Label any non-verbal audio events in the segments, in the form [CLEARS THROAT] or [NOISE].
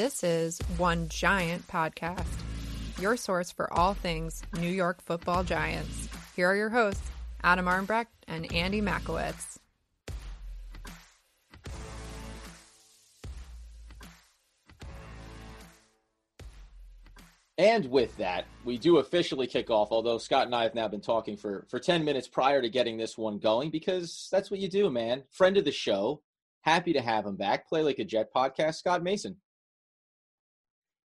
This is One Giant Podcast, your source for all things New York football giants. Here are your hosts, Adam Armbrecht and Andy Makowitz. And with that, we do officially kick off, although Scott and I have now been talking for, for 10 minutes prior to getting this one going because that's what you do, man. Friend of the show. Happy to have him back. Play Like a Jet podcast, Scott Mason.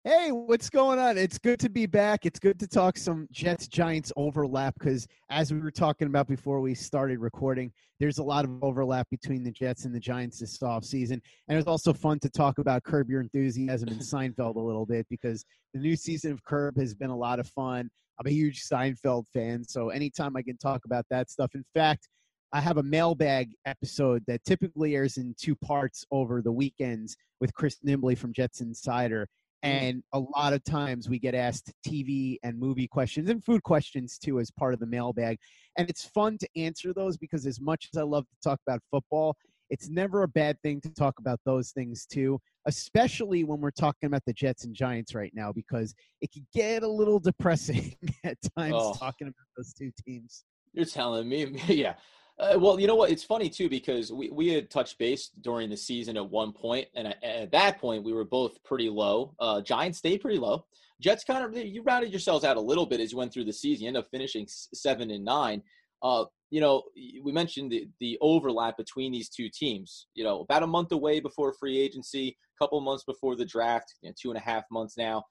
Hey, what's going on? It's good to be back. It's good to talk some Jets Giants overlap because, as we were talking about before we started recording, there's a lot of overlap between the Jets and the Giants this offseason. And it was also fun to talk about Curb Your Enthusiasm and Seinfeld a little bit because the new season of Curb has been a lot of fun. I'm a huge Seinfeld fan, so anytime I can talk about that stuff. In fact, I have a mailbag episode that typically airs in two parts over the weekends with Chris Nimbley from Jets Insider. Mm-hmm. And a lot of times we get asked TV and movie questions and food questions too as part of the mailbag. And it's fun to answer those because, as much as I love to talk about football, it's never a bad thing to talk about those things too, especially when we're talking about the Jets and Giants right now, because it can get a little [LAUGHS] depressing at times oh. talking about those two teams. You're telling me, [LAUGHS] yeah. Uh, well, you know what? It's funny too because we, we had touched base during the season at one point, and at, at that point we were both pretty low. Uh, Giants stayed pretty low. Jets kind of you rounded yourselves out a little bit as you went through the season. You ended up finishing seven and nine. Uh, you know, we mentioned the the overlap between these two teams. You know, about a month away before free agency, a couple months before the draft, you know, two and a half months now.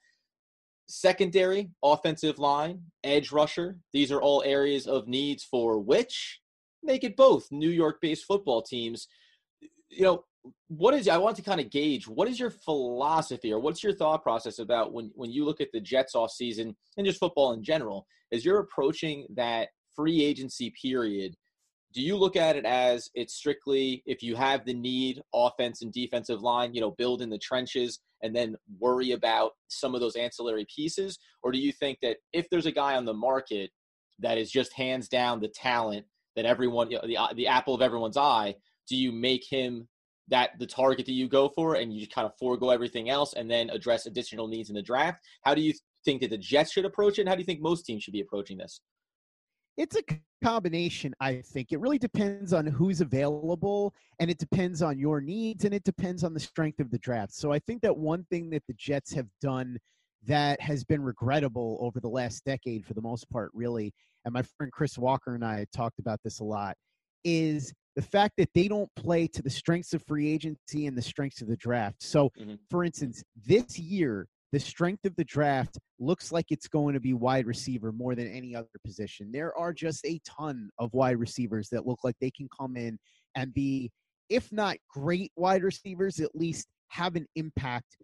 Secondary, offensive line, edge rusher. These are all areas of needs for which make it both New York based football teams. You know, what is I want to kind of gauge what is your philosophy or what's your thought process about when when you look at the Jets off season and just football in general as you're approaching that free agency period do you look at it as it's strictly if you have the need offense and defensive line you know build in the trenches and then worry about some of those ancillary pieces or do you think that if there's a guy on the market that is just hands down the talent that everyone, you know, the uh, the apple of everyone's eye, do you make him that the target that you go for, and you kind of forego everything else, and then address additional needs in the draft? How do you think that the Jets should approach it? How do you think most teams should be approaching this? It's a combination, I think. It really depends on who's available and it depends on your needs and it depends on the strength of the draft. So I think that one thing that the Jets have done that has been regrettable over the last decade for the most part, really, and my friend Chris Walker and I talked about this a lot, is the fact that they don't play to the strengths of free agency and the strengths of the draft. So, mm-hmm. for instance, this year, the strength of the draft looks like it's going to be wide receiver more than any other position. There are just a ton of wide receivers that look like they can come in and be, if not great wide receivers, at least have an impact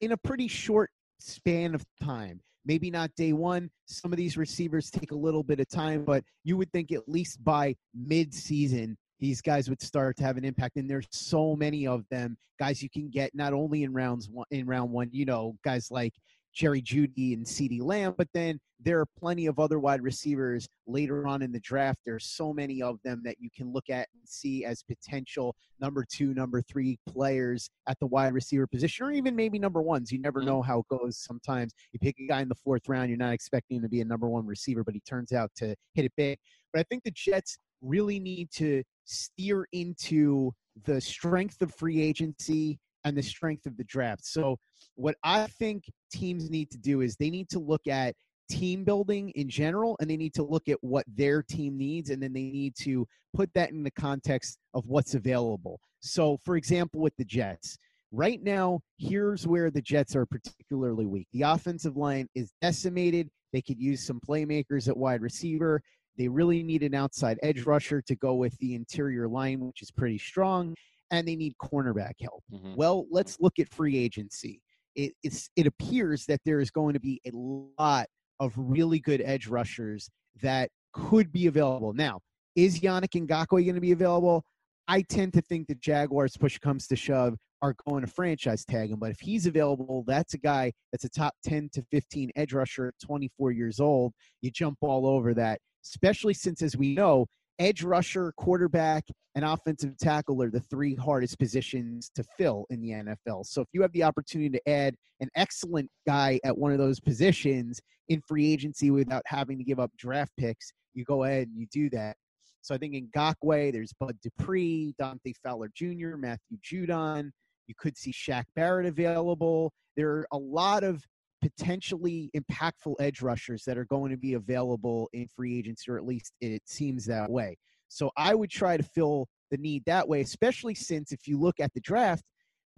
in a pretty short span of time. Maybe not day one. Some of these receivers take a little bit of time, but you would think at least by mid-season, these guys would start to have an impact. And there's so many of them, guys you can get not only in rounds one, in round one, you know, guys like Jerry Jeudy and CeeDee Lamb, but then there are plenty of other wide receivers later on in the draft. There's so many of them that you can look at and see as potential number two, number three players at the wide receiver position, or even maybe number ones. You never mm-hmm. know how it goes. Sometimes you pick a guy in the fourth round, you're not expecting him to be a number one receiver, but he turns out to hit it big. But I think the Jets really need to steer into the strength of free agency and the strength of the draft. So, what I think teams need to do is they need to look at team building in general and they need to look at what their team needs and then they need to put that in the context of what's available. So, for example, with the Jets, right now, here's where the Jets are particularly weak. The offensive line is decimated. They could use some playmakers at wide receiver. They really need an outside edge rusher to go with the interior line, which is pretty strong and they need cornerback help. Mm-hmm. Well, let's look at free agency. It, it appears that there is going to be a lot of really good edge rushers that could be available. Now, is Yannick Ngakoue going to be available? I tend to think the Jaguars, push comes to shove, are going to franchise tag him. But if he's available, that's a guy that's a top 10 to 15 edge rusher at 24 years old. You jump all over that, especially since, as we know, edge rusher, quarterback, and offensive tackle are the three hardest positions to fill in the NFL. So if you have the opportunity to add an excellent guy at one of those positions in free agency without having to give up draft picks, you go ahead and you do that. So I think in Ngakoue, there's Bud Dupree, Dante Fowler Jr., Matthew Judon. You could see Shaq Barrett available. There are a lot of potentially impactful edge rushers that are going to be available in free agency, or at least it seems that way. So I would try to fill the need that way, especially since if you look at the draft,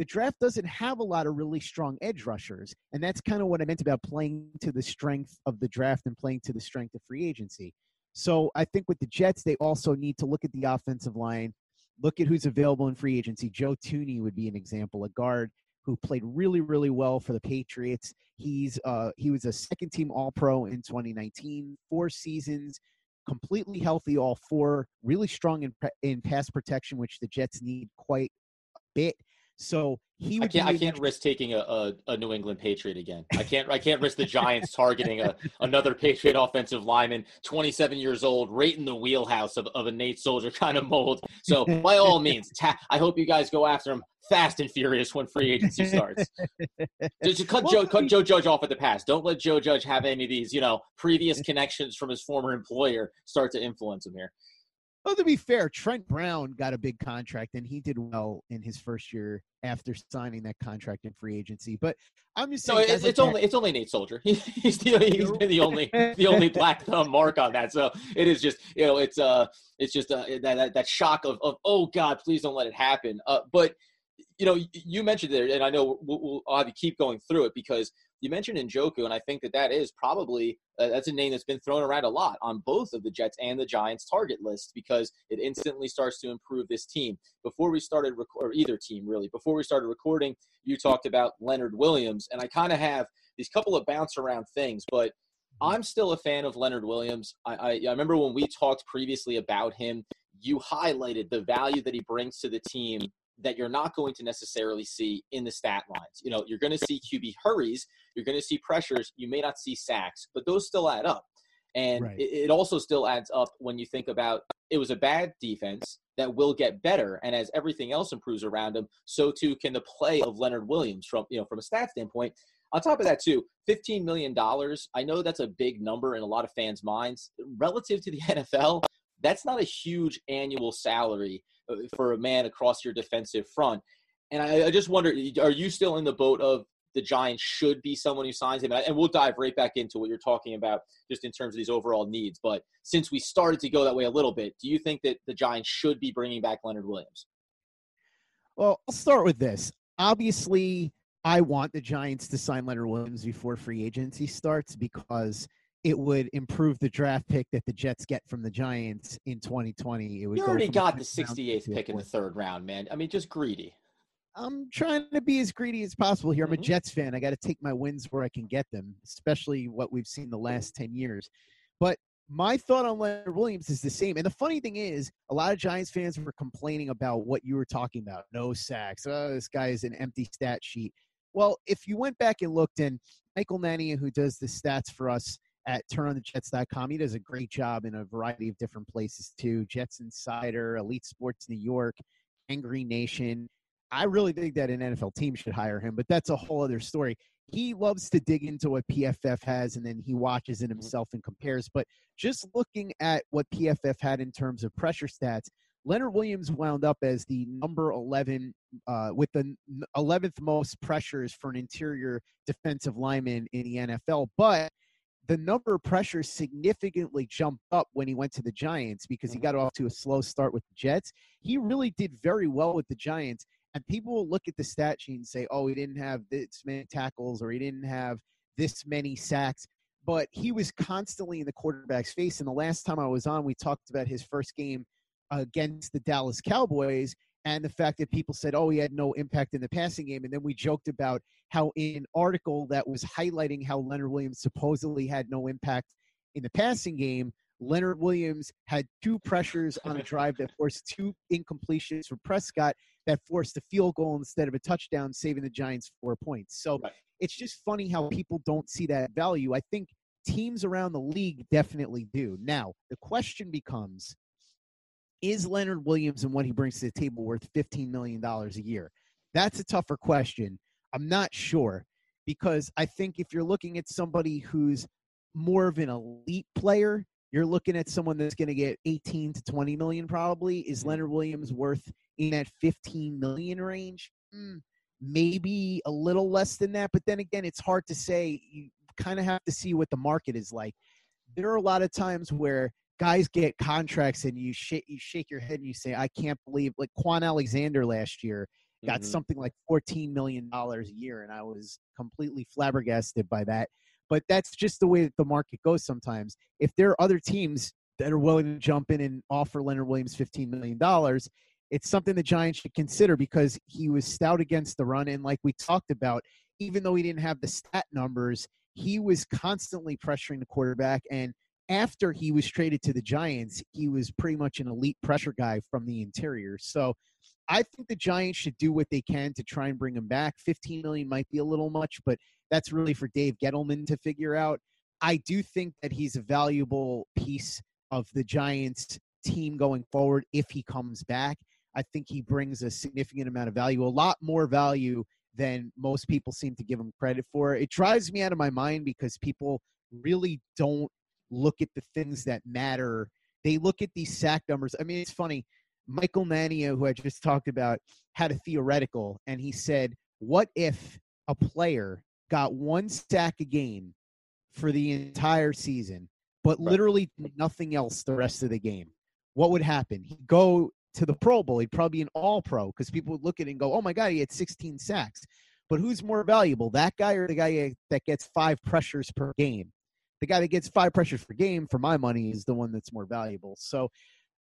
the draft doesn't have a lot of really strong edge rushers. And that's kind of what I meant about playing to the strength of the draft and playing to the strength of free agency. So I think with the Jets, they also need to look at the offensive line, look at who's available in free agency. Joe Thuney would be an example, a guard who played really, really well for the Patriots. He's uh, he was a second team All Pro in 2019, four seasons, completely healthy, all four, really strong in in pass protection, which the Jets need quite a bit. So he I can't I can't risk taking a, a, a, New England Patriot again. I can't I can't risk the Giants targeting a [LAUGHS] another Patriot offensive lineman, 27 years old, right in the wheelhouse of, of a Nate Solder kind of mold. So by all [LAUGHS] means, ta- I hope you guys go after him fast and furious when free agency starts. [LAUGHS] Just cut well, Joe cut Joe Judge off at the pass. Don't let Joe Judge have any of these, you know, previous connections from his former employer start to influence him here. Well, to be fair, Trent Brown got a big contract and he did well in his first year after signing that contract in free agency. But I'm just saying, no, it's, it's only it's only Nate Solder. [LAUGHS] He, he's the he's been the only the [LAUGHS] only black thumb mark on that. So it is just you know it's uh it's just uh, that, that that shock of of oh God, please don't let it happen. Uh, but you know, you mentioned it, and I know we'll, we'll, I'll have you keep going through it because you mentioned Ngakoue, and I think that that is probably uh, that's a name that's been thrown around a lot on both of the Jets and the Giants target lists because it instantly starts to improve this team. Before we started, rec- or either team really, before we started recording, you talked about Leonard Williams, and I kind of have these couple of bounce around things, but I'm still a fan of Leonard Williams. I, I, I remember when we talked previously about him, you highlighted the value that he brings to the team that you're not going to necessarily see in the stat lines. You know, you're going to see QB hurries, you're going to see pressures, you may not see sacks, but those still add up. And right. it, also still adds up when you think about it was a bad defense that will get better, and as everything else improves around him, so too can the play of Leonard Williams from you know from a stat standpoint. On top of that, too, $15 million. I know that's a big number in a lot of fans' minds. Relative to the [LAUGHS] NFL, that's not a huge annual salary for a man across your defensive front. And I, I, just wonder, are you still in the boat of the Giants should be someone who signs him? And we'll dive right back into what you're talking about just in terms of these overall needs. But since we started to go that way a little bit, do you think that the Giants should be bringing back Leonard Williams? Well, I'll start with this. Obviously, I want the Giants to sign Leonard Williams before free agency starts because – it would improve the draft pick that the Jets get from the Giants in 2020. It would you already got the 68th pick in the third round, man. I mean, just greedy. I'm trying to be as greedy as possible here. I'm mm-hmm. a Jets fan. I got to take my wins where I can get them, especially what we've seen the last 10 years. But my thought on Leonard Williams is the same. And the funny thing is, a lot of Giants fans were complaining about what you were talking about no sacks. Oh, this guy is an empty stat sheet. Well, if you went back and looked, and Michael Nania, who does the stats for us, at turnonthejets.com. He does a great job in a variety of different places too. Jets Insider, Elite Sports New York, Angry Nation. I really think that an NFL team should hire him, but that's a whole other story. He loves to dig into what PFF has and then he watches it mm-hmm. himself and compares. But just looking at what PFF had in terms of pressure stats, Leonard Williams wound up as the number 11 uh, with the 11th most pressures for an interior defensive lineman in the NFL. But the number of pressures significantly jumped up when he went to the Giants because he mm-hmm. got off to a slow start with the Jets. He really did very well with the Giants. And people will look at the stat sheet and say, oh, he didn't have this many tackles or he didn't have this many sacks. But he was constantly in the quarterback's face. And the last time I was on, we talked about his first game against the Dallas Cowboys and the fact that people said, oh, he had no impact in the passing game. And then we joked about how in an article that was highlighting how Leonard Williams supposedly had no impact in the passing game, Leonard Williams had two pressures on a [LAUGHS] drive that forced two incompletions for Prescott that forced a field goal instead of a touchdown, saving the Giants four points. So right. it's just funny how people don't see that value. I think teams around the league definitely do. Now, the question becomes is Leonard Williams and what he brings to the table worth $15 million a year? That's a tougher question. I'm not sure because I think if you're looking at somebody who's more of an elite player, you're looking at someone that's going to get 18 to 20 million probably. Is mm-hmm. Leonard Williams worth in that 15 million range? Mm, maybe a little less than that, but then again, it's hard to say. You kind of have to see what the market is like. There are a lot of times where guys get contracts and you shake you shake your head and you say, I can't believe like Kwon Alexander last year got mm-hmm. something like $14 million a year. And I was completely flabbergasted by that. But that's just the way that the market goes sometimes. If there are other teams that are willing to jump in and offer Leonard Williams $15 million, it's something the Giants should consider because he was stout against the run. And like we talked about, even though he didn't have the stat numbers, he was constantly pressuring the quarterback. And after he was traded to the Giants, he was pretty much an elite pressure guy from the interior. So I think the Giants should do what they can to try and bring him back. 15 million might be a little much, but that's really for Dave Gettleman to figure out. I do think that he's a valuable piece of the Giants team going forward if he comes back. I think he brings a significant amount of value, a lot more value than most people seem to give him credit for. It drives me out of my mind because people really don't look at the things that matter. They look at these sack numbers. I mean, it's funny. Michael Nania, who I just talked about, had a theoretical, and he said, What if a player got one sack a game for the entire season, but right. literally nothing else the rest of the game? What would happen? He'd go to the Pro Bowl. He'd probably be an all pro because people would look at it and go, Oh my God, he had 16 sacks. But who's more valuable, that guy or the guy that gets five pressures per game? The guy that gets five pressures per game, for my money, is the one that's more valuable. So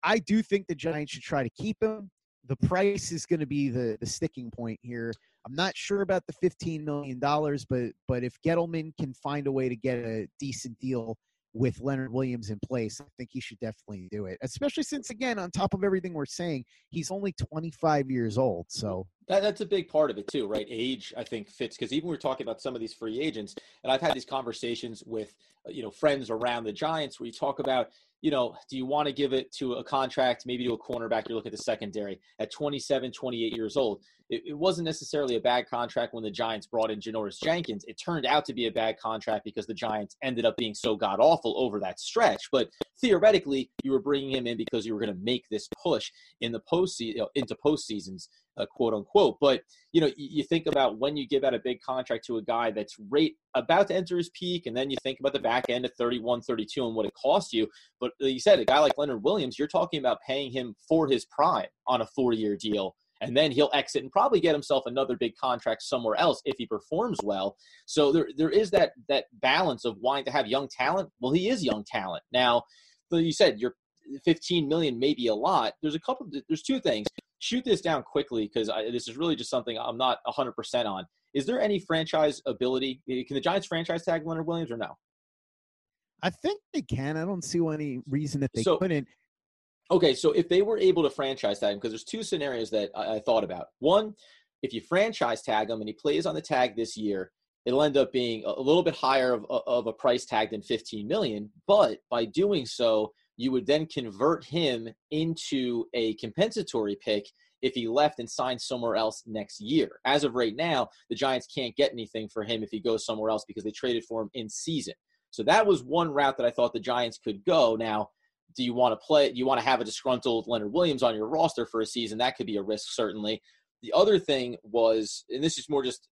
I do think the Giants should try to keep him. The price is going to be the the sticking point here. I'm not sure about the 15 million dollars, but but if Gettleman can find a way to get a decent deal with Leonard Williams in place, I think he should definitely do it. Especially since, again, on top of everything we're saying, he's only 25 years old. Mm-hmm. So that, that's a big part of it too, right? Age, I think, fits because even we're talking about some of these free agents, and I've had these conversations with uh, you know friends around the Giants where you talk about you know, do you want to give it to a contract, maybe to a cornerback? You look at the secondary at 27, 28 years old. It, it, wasn't necessarily a bad contract when the Giants brought in Janoris Jenkins. It turned out to be a bad contract because the Giants ended up being so god awful over that stretch. But theoretically, you were bringing him in because you were going to make this push in the postseason, you know, into postseasons uh, quote unquote. But you know, you, think about when you give out a big contract to a guy that's rate about to enter his peak, and then you think about the back end of 31, 32 and what it costs you. But like you said, a guy like Leonard Williams, you're talking about paying him for his prime on a four year deal. And then he'll exit and probably get himself another big contract somewhere else if he performs well. So there, there is that that balance of wanting to have young talent. Well, he is young talent now. So you said you're 15 million may be a lot. There's a couple. There's two things shoot this down quickly because this is really just something I'm not 100% on. Is there any franchise ability? Eh, can the Giants franchise tag Leonard Williams or no? I think they can. I don't see any reason that they so, couldn't. Okay, so if they were able to franchise tag him, because there's two scenarios that I, I thought about. One, if you franchise tag him and he plays on the tag this year, it'll end up being a little bit higher of, of a price tag than 15 million. But by doing so, you would then convert him into a compensatory pick if he left and signed somewhere else next year. As of right now, the Giants can't get anything for him if he goes somewhere else because they traded for him in season. So that was one route that I thought the Giants could go. Now, do you want to play? You want to have a disgruntled Leonard Williams on your roster for a season? That could be a risk, certainly. The other thing was, and this is more just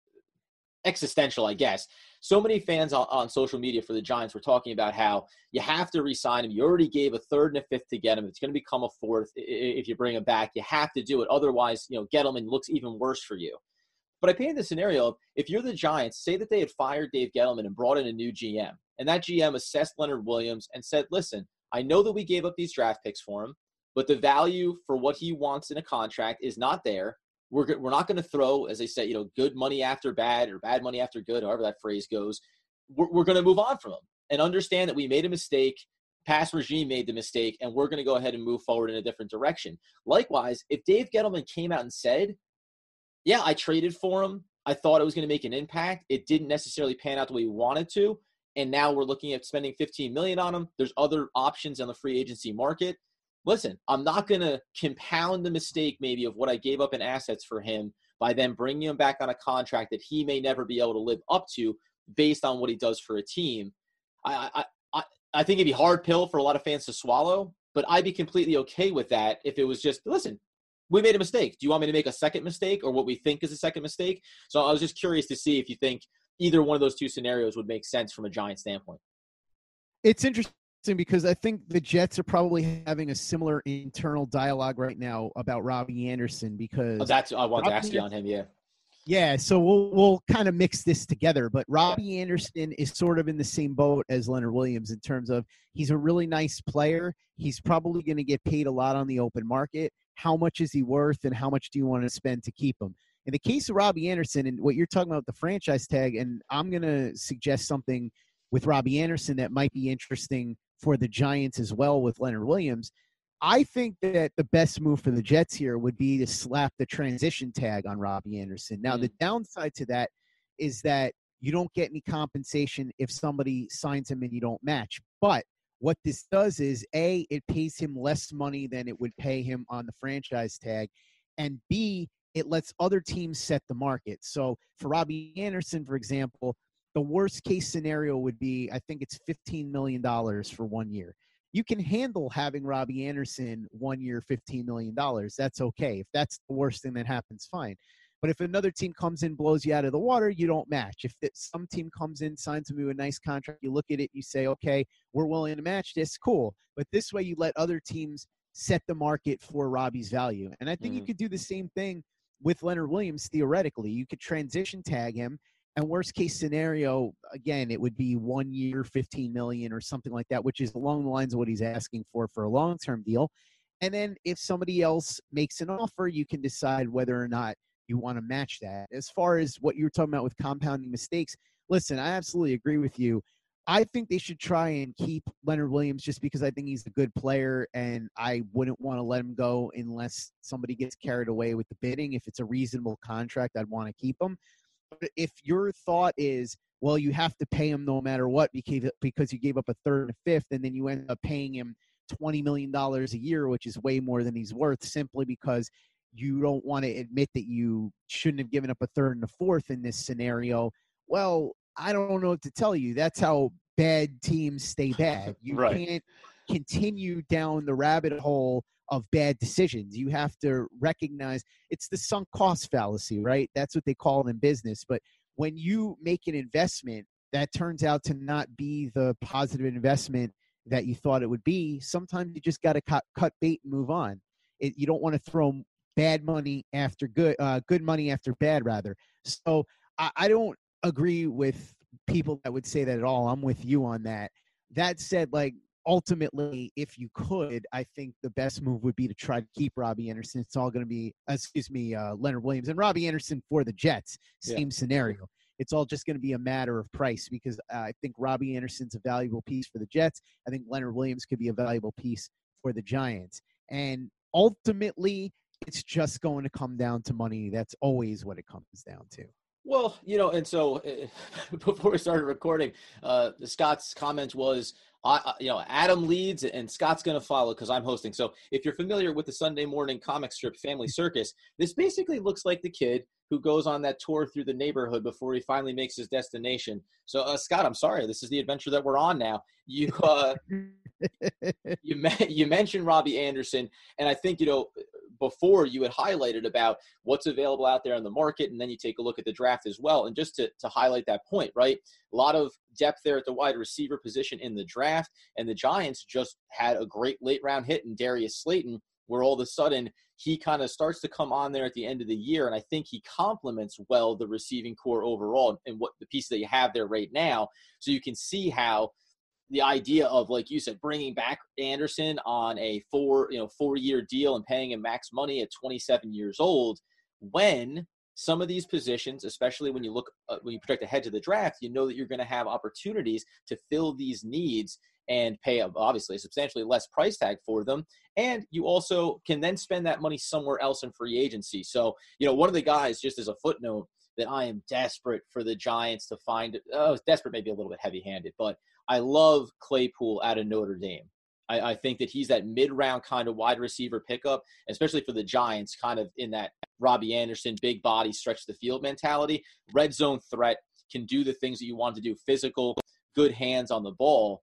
existential, I guess. So many fans on, on, social media for the Giants were talking about how you have to re-sign him. You already gave a third and a fifth to get him. It's going to become a fourth if you bring him back. You have to do it. Otherwise, you know, Gettleman looks even worse for you. But I painted the scenario of if you're the Giants, say that they had fired Dave Gettleman and brought in a new GM, and that GM assessed Leonard Williams and said, listen, I know that we gave up these draft picks for him, but the value for what he wants in a contract is not there we're, we're not going to throw, as they say, you know, good money after bad or bad money after good, however that phrase goes. We're, we're going to move on from them and understand that we made a mistake. Past regime made the mistake, and we're going to go ahead and move forward in a different direction. Likewise, if Dave Gettleman came out and said, Yeah, I traded for him, I thought it was going to make an impact, it didn't necessarily pan out the way we wanted to, and now we're looking at spending 15 million on him. There's other options on the free agency market listen, I'm not going to compound the mistake maybe of what I gave up in assets for him by then bringing him back on a contract that he may never be able to live up to based on what he does for a team. I, I, I, I think it'd be hard pill for a lot of fans to swallow, but I'd be completely okay with that if it was just, listen, we made a mistake. Do you want me to make a second mistake or what we think is a second mistake? So I was just curious to see if you think either one of those two scenarios would make sense from a Giant standpoint. It's interesting because I think the Jets are probably having a similar internal dialogue right now about Robbie Anderson because oh, that's I want Robbie to ask you on him. Yeah. Yeah, so we'll we'll kind of mix this together. But Robbie Anderson is sort of in the same boat as Leonard Williams in terms of he's a really nice player. He's probably going to get paid a lot on the open market. How much is he worth, and how much do you want to spend to keep him? In the case of Robbie Anderson, and what you're talking about the franchise tag, and I'm going to suggest something with Robbie Anderson that might be interesting for the Giants as well with Leonard Williams. I think that the best move for the Jets here would be to slap the transition tag on Robbie Anderson. Now, mm-hmm. the downside to that is that you don't get any compensation if somebody signs him and you don't match. But what this does is A, it pays him less money than it would pay him on the franchise tag. And B, it lets other teams set the market. So for Robbie Anderson, for example, the worst case scenario would be I think it's $15 million for one year. You can handle having Robbie Anderson one year, $15 million. That's okay. If that's the worst thing that happens, fine. But if another team comes in, blows you out of the water, you don't match. If some team comes in, signs to a nice contract, you look at it, you say, okay, we're willing to match this, cool. But this way, you let other teams set the market for Robbie's value. And I think mm-hmm. you could do the same thing with Leonard Williams theoretically. You could transition tag him and worst case scenario, again, it would be one year, 15 million or something like that, which is along the lines of what he's asking for for a long term deal. And then if somebody else makes an offer, you can decide whether or not you want to match that. As far as what you were talking about with compounding mistakes, listen, I absolutely agree with you. I think they should try and keep Leonard Williams just because I think he's a good player and I wouldn't want to let him go unless somebody gets carried away with the bidding. If it's a reasonable contract, I'd want to keep him if your thought is, well, you have to pay him no matter what because because you gave up a third and a fifth, and then you end up paying him twenty million dollars a year, which is way more than he's worth, simply because you don't want to admit that you shouldn't have given up a third and a fourth in this scenario. Well, I don't know what to tell you. That's how bad teams stay bad. You [LAUGHS] right. can't continue down the rabbit hole of bad decisions. You have to recognize it's the sunk cost fallacy, right? That's what they call it in business. But when you make an investment that turns out to not be the positive investment that you thought it would be, sometimes you just got to cut, cut bait and move on. It, you don't want to throw bad money after good, uh, good money after bad, rather. So I, I don't agree with people that would say that at all. I'm with you on that. That said, like ultimately, if you could, I think the best move would be to try to keep Robbie Anderson. It's all going to be, excuse me, uh, Leonard Williams and Robbie Anderson for the Jets. Same yeah. scenario. It's all just going to be a matter of price because uh, I think Robbie Anderson's a valuable piece for the Jets. I think Leonard Williams could be a valuable piece for the Giants. And ultimately, it's just going to come down to money. That's always what it comes down to. Well, you know, and so uh, [LAUGHS] before we started recording, uh, Scott's comment was, I, you know, Adam leads and Scott's going to follow because I'm hosting. So if you're familiar with the Sunday morning comic strip Family Circus, this basically looks like the kid who goes on that tour through the neighborhood before he finally makes his destination. So, uh, Scott, I'm sorry, this is the adventure that we're on now. You, uh, [LAUGHS] you, you mentioned Robbie Anderson, and I think you know before you had highlighted about what's available out there in the market, and then you take a look at the draft as well. And just to, to highlight that point, right? A lot of depth there at the wide receiver position in the draft, and the Giants just had a great late round hit in Darius Slayton, where all of a sudden he kind of starts to come on there at the end of the year, and I think he complements well the receiving corps overall and what the piece that you have there right now. So you can see how the idea of like you said bringing back Anderson on a four you know four year deal and paying him max money at 27 years old when some of these positions especially when you look uh, when you project ahead to the draft you know that you're going to have opportunities to fill these needs and pay obviously a substantially less price tag for them. And you also can then spend that money somewhere else in free agency. So you know one of the guys just as a footnote that I am desperate for the Giants to find. Oh, desperate maybe a little bit heavy handed, but I love Claypool out of Notre Dame. I, I think that he's that mid round kind of wide receiver pickup, especially for the Giants, kind of in that Robbie Anderson, big body, stretch the field mentality. Red zone threat can do the things that you want to do physical, good hands on the ball.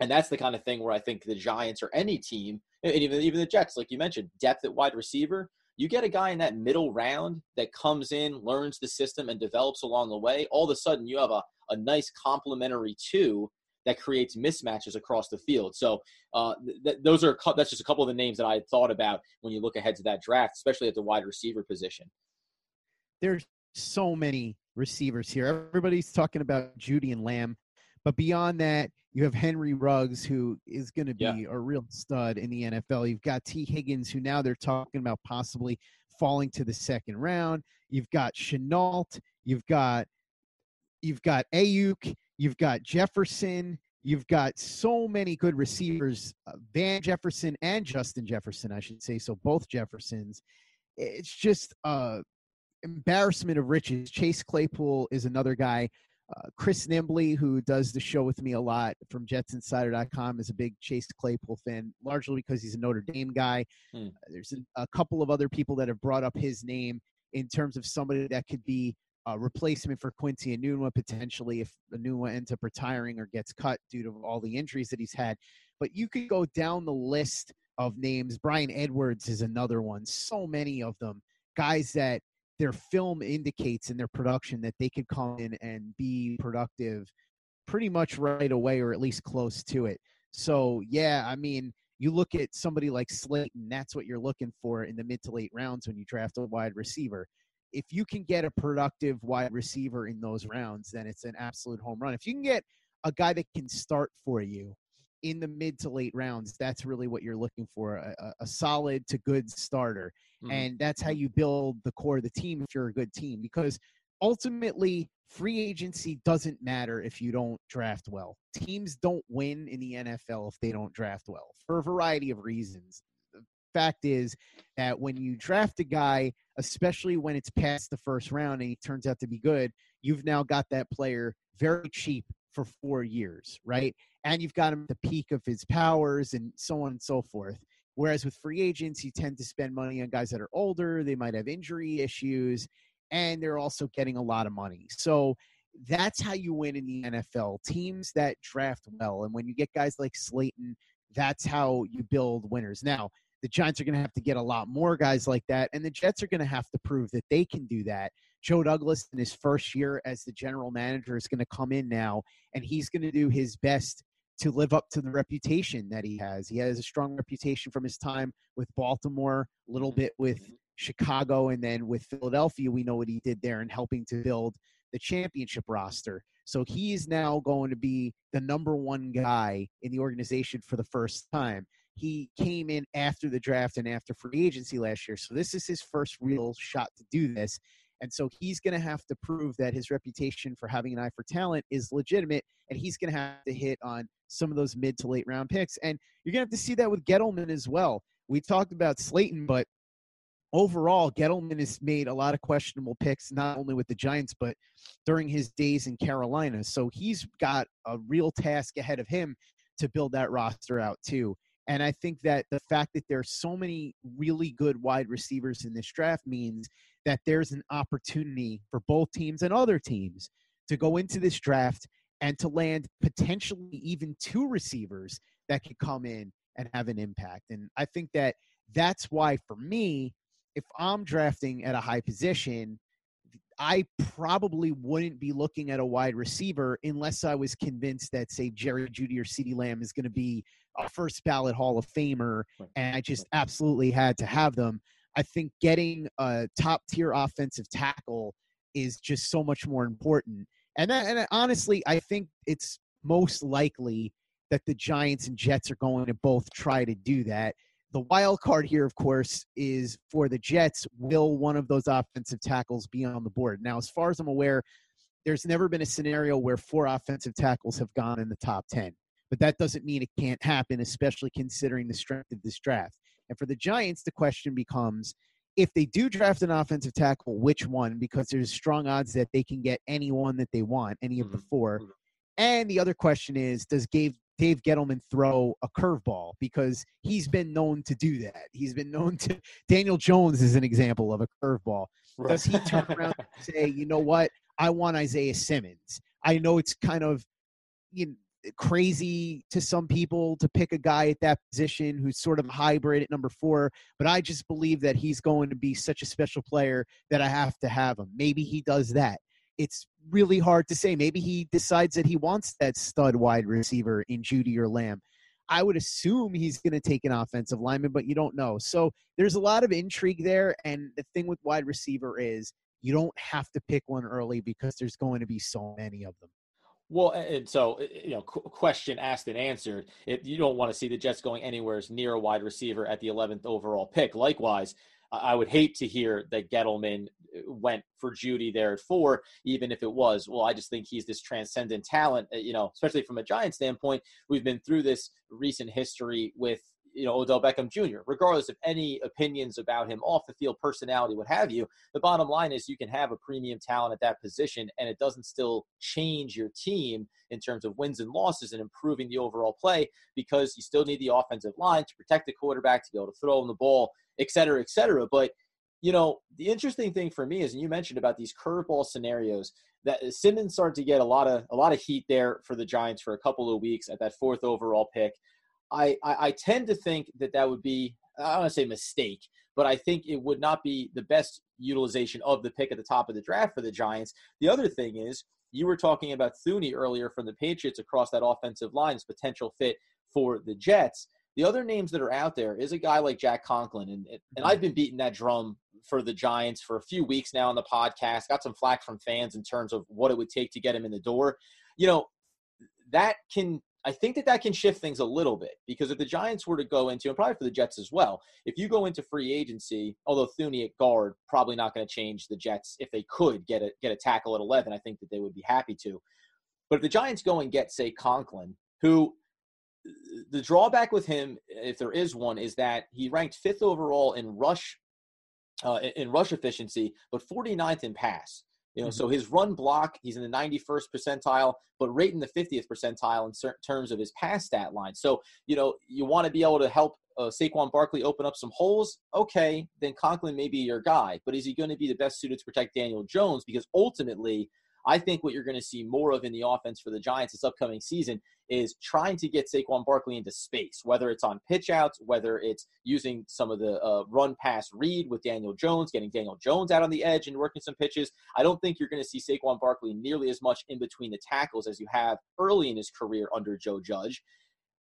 And that's the kind of thing where I think the Giants or any team, and even, even the Jets, like you mentioned, depth at wide receiver, you get a guy in that middle round that comes in, learns the system, and develops along the way. All of a sudden, you have a, a nice complementary two that creates mismatches across the field. So uh, th- those are that's just a couple of the names that I thought about when you look ahead to that draft, especially at the wide receiver position. There's so many receivers here. Everybody's talking about Jeudy and Lamb, but beyond that, you have Henry Ruggs, who is going to be yeah. a real stud in the NFL. You've got Tee Higgins, who now they're talking about possibly falling to the second round. You've got Shenault. You've got you've got Aiyuk. You've got Jefferson. You've got so many good receivers, uh, Van Jefferson and Justin Jefferson, I should say. So both Jeffersons. It's just uh embarrassment of riches. Chase Claypool is another guy. Uh, Chris Nimbley, who does the show with me a lot from JetsInsider.com, is a big Chase Claypool fan, largely because he's a Notre Dame guy. Hmm. There's a, a, couple of other people that have brought up his name in terms of somebody that could be a replacement for Quincy Enunwa potentially if Enunwa ends up retiring or gets cut due to all the injuries that he's had. But you could go down the list of names. Bryan Edwards is another one. So many of them, guys that their film indicates in their production that they could come in and be productive pretty much right away or at least close to it. So, yeah, I mean, you look at somebody like Slayton, that's what you're looking for in the mid to late rounds when you draft a wide receiver. If you can get a productive wide receiver in those rounds, then it's an absolute home run. If you can get a guy that can start for you in the mid to late rounds, that's really what you're looking for a, a solid to good starter. Mm-hmm. And that's how you build the core of the team if you're a good team. Because ultimately, free agency doesn't matter if you don't draft well. Teams don't win in the NFL if they don't draft well for a variety of reasons. The fact is that when you draft a guy, especially when it's past the first round and he turns out to be good, you've now got that player very cheap for four years, right? And you've got him at the peak of his powers and so on and so forth. Whereas with free agents, you tend to spend money on guys that are older, they might have injury issues, and they're also getting a lot of money. So that's how you win in the NFL. Teams that draft well. And when you get guys like Slayton, that's how you build winners. Now, the Giants are going to have to get a lot more guys like that, and the Jets are going to have to prove that they can do that. Joe Douglas, in his first year as the general manager, is going to come in now, and he's going to do his best to live up to the reputation that he has. He has a strong reputation from his time with Baltimore, a little bit with mm-hmm. Chicago, and then with Philadelphia. We know what he did there in helping to build the championship roster. So he is now going to be the number one guy in the organization for the first time. He came in after the draft and after free agency last year. So this is his first real shot to do this. And so he's going to have to prove that his reputation for having an eye for talent is legitimate, and he's going to have to hit on some of those mid to late round picks. And you're going to have to see that with Gettleman as well. We talked about Slayton, but overall, Gettleman has made a lot of questionable picks, not only with the Giants, but during his days in Carolina. So he's got a real task ahead of him to build that roster out, too. And I think that the fact that there are so many really good wide receivers in this draft means that there's an opportunity for both teams and other teams to go into this draft and to land potentially even two receivers that could come in and have an impact. And I think that that's why, for me, if I'm drafting at a high position, I probably wouldn't be looking at a wide receiver unless I was convinced that, say, Jerry Jeudy or CeeDee Lamb is going to be a first ballot Hall of Famer, and I just absolutely had to have them. I think getting a top tier offensive tackle is just so much more important. And that, and honestly, I think it's most likely that the Giants and Jets are going to both try to do that. The wild card here, of course, is for the Jets. Will one of those offensive tackles be on the board? Now, as far as I'm aware, there's never been a scenario where four offensive tackles have gone in the top 10. But that doesn't mean it can't happen, especially considering the strength of this draft. And for the Giants, the question becomes if they do draft an offensive tackle, which one? Because there's strong odds that they can get anyone that they want, any of the 4 mm-hmm. And the other question is, does Gabe Dave Gettleman throw a curveball because he's been known to do that. He's been known to. Daniel Jones is an example of a curveball. Right. Does he turn [LAUGHS] around and say, you know what? I want Isaiah Simmons. I know it's kind of you know, crazy to some people to pick a guy at that position who's sort of hybrid at number four, but I just believe that he's going to be such a special player that I have to have him. Maybe he does that. It's really hard to say. Maybe he decides that he wants that stud wide receiver in Jeudy or Lamb. I would assume he's going to take an offensive lineman, but you don't know. So there's a lot of intrigue there. And the thing with wide receiver is you don't have to pick one early because there's going to be so many of them. Well, and so you know, question asked and answered. If you don't want to see the Jets going anywhere near a wide receiver at the 11th overall pick, likewise, I would hate to hear that Gettleman uh, went for Jeudy there at four, even if it was. Well, I just think he's this transcendent talent. Uh, you know, especially from a Giant standpoint, we've been through this recent history with you know Odell Beckham Jr. Regardless of any opinions about him off the field, personality, what have you, the bottom line is you can have a premium talent at that position, and it doesn't still change your team in terms of wins and losses and improving the overall play because you still need the offensive line to protect the quarterback to be able to throw him the ball, et cetera, et cetera. But you know, the interesting thing for me is, and you mentioned about these curveball scenarios that Simmons started to get a lot of a lot of heat there for the Giants for a couple of weeks at that fourth overall pick. I, I, I tend to think that that would be I don't want to say mistake, but I think it would not be the best utilization of the pick at the top of the draft for the Giants. The other thing is you were talking about Thuney earlier from the Patriots across that offensive line as potential fit for the Jets. The other names that are out there is a guy like Jack Conklin, and and mm-hmm. I've been beating that drum for the Giants for a few weeks now on the podcast. Got some flack from fans in terms of what it would take to get him in the door. You know, that can I think that that can shift things a little bit because if the Giants were to go into, and probably for the Jets as well, if you go into free agency, although Thuney at guard probably not going to change the Jets if they could get a get a tackle at eleven, I think that they would be happy to. But if the Giants go and get say Conklin, who the drawback with him, if there is one, is that he ranked fifth overall in rush uh, in rush efficiency, but 49th in pass. You know, mm-hmm. so his run block, he's in the 91st percentile, but right in the 50th percentile in certain terms of his pass stat line. So, you know, you want to be able to help uh, Saquon Barkley open up some holes. Okay, then Conklin may be your guy, but is he going to be the best suited to protect Daniel Jones? Because ultimately, I think what you're going to see more of in the offense for the Giants this upcoming season is trying to get Saquon Barkley into space, whether it's on pitch outs, whether it's using some of the uh, run pass read with Daniel Jones, getting Daniel Jones out on the edge and working some pitches. I don't think you're going to see Saquon Barkley nearly as much in between the tackles as you have early in his career under Joe Judge.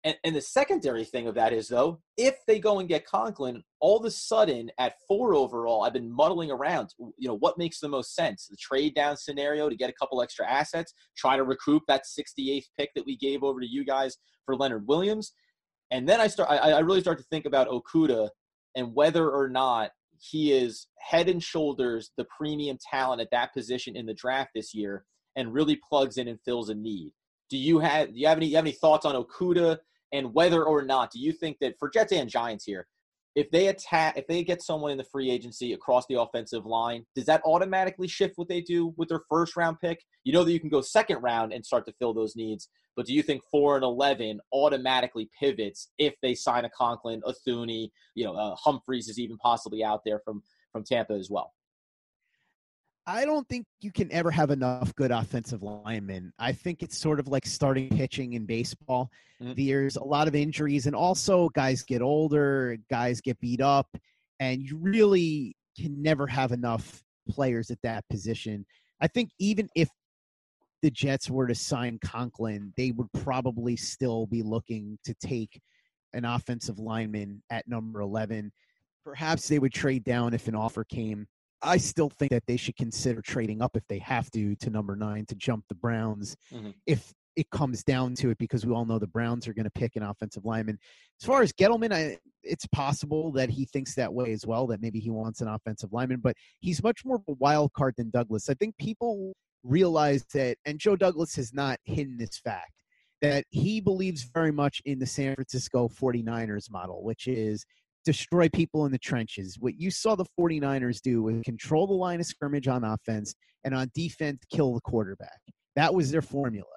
And, and, the secondary thing of that is, though, if they go and get Conklin, all of a sudden at four overall, I've been muddling around. You know, what makes the most sense? The trade down scenario to get a couple extra assets, try to recoup that 68th pick that we gave over to you guys for Leonard Williams. And then I start, I, I really start to think about Okudah and whether or not he is head and shoulders the premium talent at that position in the draft this year and really plugs in and fills a need. Do you have do you have any you have any thoughts on Okudah and whether or not do you think that for Jets and Giants here, if they attack, if they get someone in the free agency across the offensive line, does that automatically shift what they do with their first round pick? You know that you can go second round and start to fill those needs, but do you think four and eleven automatically pivots if they sign a Conklin, a Thuney, you know, uh, Humphries is even possibly out there from from Tampa as well? I don't think you can ever have enough good offensive linemen. I think it's sort of like starting pitching in baseball. Mm-hmm. There's a lot of injuries, and also guys get older, guys get beat up, and you really can never have enough players at that position. I think even if the Jets were to sign Conklin, they would probably still be looking to take an offensive lineman at number 11. Perhaps they would trade down if an offer came I still think that they should consider trading up if they have to to number nine to jump the Browns mm-hmm. if it comes down to it because we all know the Browns are going to pick an offensive lineman. As far as Gettleman, I, it's possible that he thinks that way as well, that maybe he wants an offensive lineman, but he's much more of a wild card than Douglas. I think people realize that, and Joe Douglas has not hidden this fact, that he believes very much in the San Francisco 49ers model, which is destroy people in the trenches. What you saw the 49ers do was control the line of scrimmage on offense and on defense, kill the quarterback. That was their formula.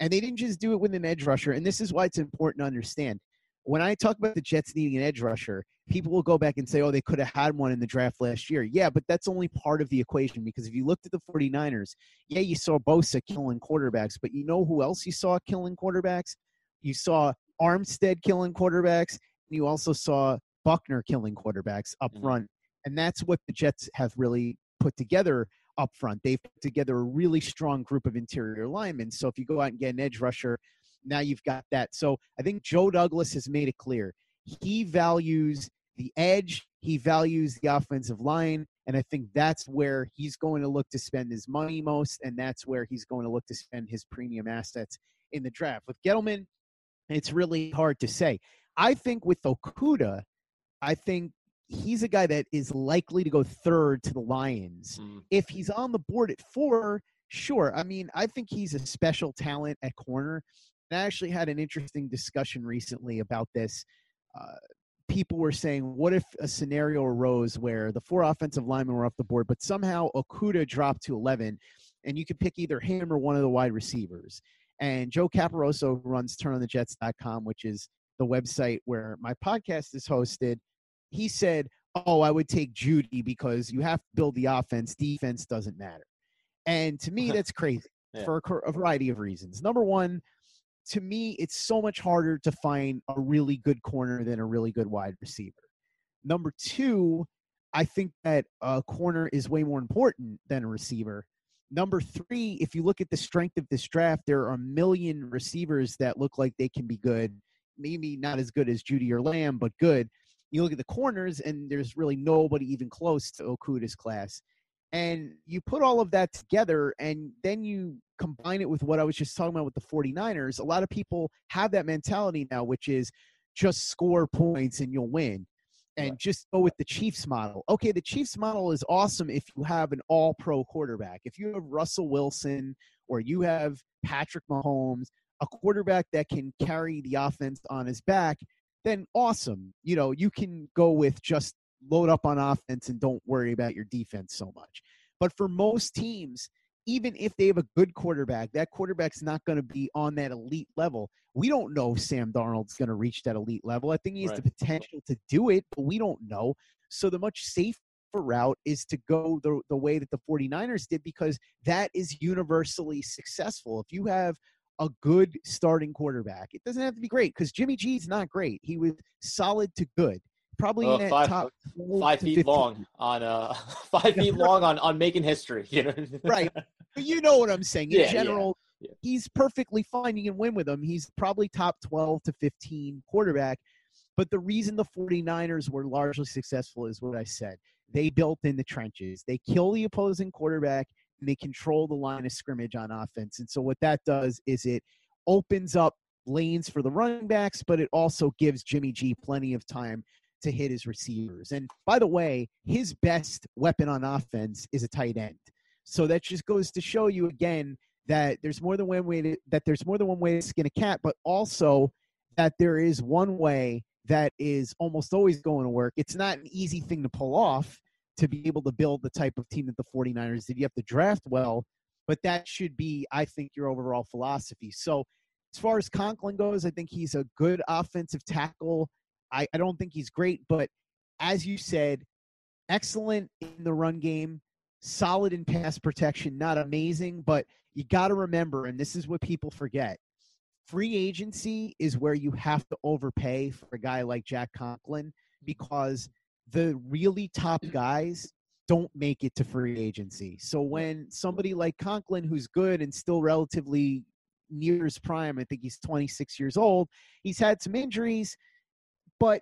And they didn't just do it with an edge rusher. And this is why it's important to understand. When I talk about the Jets needing an edge rusher, people will go back and say, oh, they could have had one in the draft last year. Yeah, but that's only part of the equation because if you looked at the 49ers, yeah, you saw Bosa killing quarterbacks, but you know who else you saw killing quarterbacks? You saw Armstead killing quarterbacks, and you also saw Buckner killing quarterbacks mm-hmm. up front. And that's what the Jets have really put together up front. They've put together a really strong group of interior linemen. So if you go out and get an edge rusher, now you've got that. So I think Joe Douglas has made it clear. He values the edge, he values the offensive line. And I think that's where he's going to look to spend his money most. And that's where he's going to look to spend his premium assets in the draft. With Gettleman, it's really hard to say. I think with Okudah, I think he's a guy that is likely to go third to the Lions. Mm. If he's on the board at four, sure. I mean, I think he's a special talent at corner. And I actually had an interesting discussion recently about this. Uh, people were saying, what if a scenario arose where the four offensive linemen were off the board, but somehow Okudah dropped to 11, and you could pick either him or one of the wide receivers? And Joe Caporoso runs turnonthejets.com, which is the website where my podcast is hosted. He said, Oh, I would take Jeudy because you have to build the offense. Defense doesn't matter. And to me, [LAUGHS] that's crazy Yeah. for a a variety of reasons. Number one, to me, it's so much harder to find a really good corner than a really good wide receiver. Number two, I think that a corner is way more important than a receiver. Number three, if you look at the strength of this draft, there are a million receivers that look like they can be good. Maybe not as good as Jeudy or Lamb, but good. You look at the corners, and there's really nobody even close to Okudah's class. And you put all of that together, and then you combine it with what I was just talking about with the 49ers. A lot of people have that mentality now, which is just score points and you'll win and Right. just go with the Chiefs model. Okay, the Chiefs model is awesome if you have an all pro quarterback. If you have Russell Wilson or you have Patrick Mahomes, a quarterback that can carry the offense on his back, then awesome. You know, you can go with just load up on offense and don't worry about your defense so much. But for most teams, even if they have a good quarterback, that quarterback's not going to be on that elite level. We don't know if Sam Darnold's going to reach that elite level. I think he has the potential to do it, but we don't know. So the much safer route is to go the, the way that the 49ers did because that is universally successful. If you have a good starting quarterback, it doesn't have to be great because Jimmy G's not great. He was solid to good. Probably Oh, in that five- top Five to feet 15. long on uh [LAUGHS] five feet long on on making history. You know. Right. But you know what I'm saying. In Yeah, yeah, general, yeah. he's perfectly fine. You can win with him. He's probably top 12 to 15 quarterback. But the reason the 49ers were largely successful is what I said. They built in the trenches. They kill the opposing quarterback they control the line of scrimmage on offense. And so what that does is it opens up lanes for the running backs, but it also gives Jimmy G plenty of time to hit his receivers. And by the way, his best weapon on offense is a tight end. So that just goes to show you again that there's more than one way to, that there's more than one way to skin a cat, but also that there is one way that is almost always going to work. It's not an easy thing to pull off to be able to build the type of team that the 49ers did. You have to draft well, but that should be, I think, your overall philosophy. So as far as Conklin goes, I think he's a good offensive tackle. I, I don't think he's great, but as you said, excellent in the run game, solid in pass protection, not amazing, but you got to remember, and this is what people forget free agency is where you have to overpay for a guy like Jack Conklin mm-hmm. because the really top mm. guys don't make it to free agency. So when somebody like Conklin, who's good and still relatively near his prime, I think he's 26 years old, he's had some injuries, but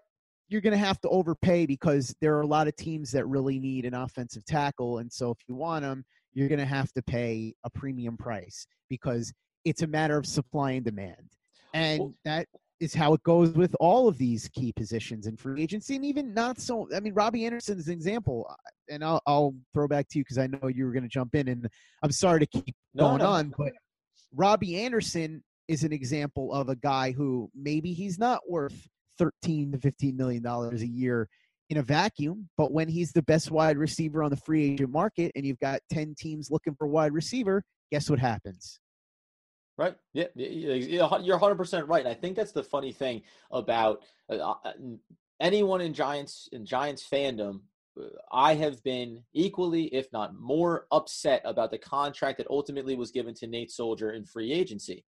you're going to have to overpay because there are a lot of teams that really need an offensive tackle. And so if you want them, you're going to have to pay a premium price because it's a matter of supply and demand. And that is how it goes with all of these key positions in free agency and even not so i mean robbie anderson is an example uh, and i'll, I'll throw back to you because i know you were going to jump in and i'm sorry to keep No, going no. on but robbie anderson is an example of a guy who maybe he's not worth 13 to 15 million dollars a year in a vacuum but when he's the best wide receiver on the free agent market and you've got 10 teams looking for wide receiver guess what happens Right. Yeah, you're 100% right. And I think that's the funny thing about uh, uh anyone in Giants in Giants fandom. Uh, I have been equally, if not more, upset about the contract that ultimately was given to Nate Solder in free agency.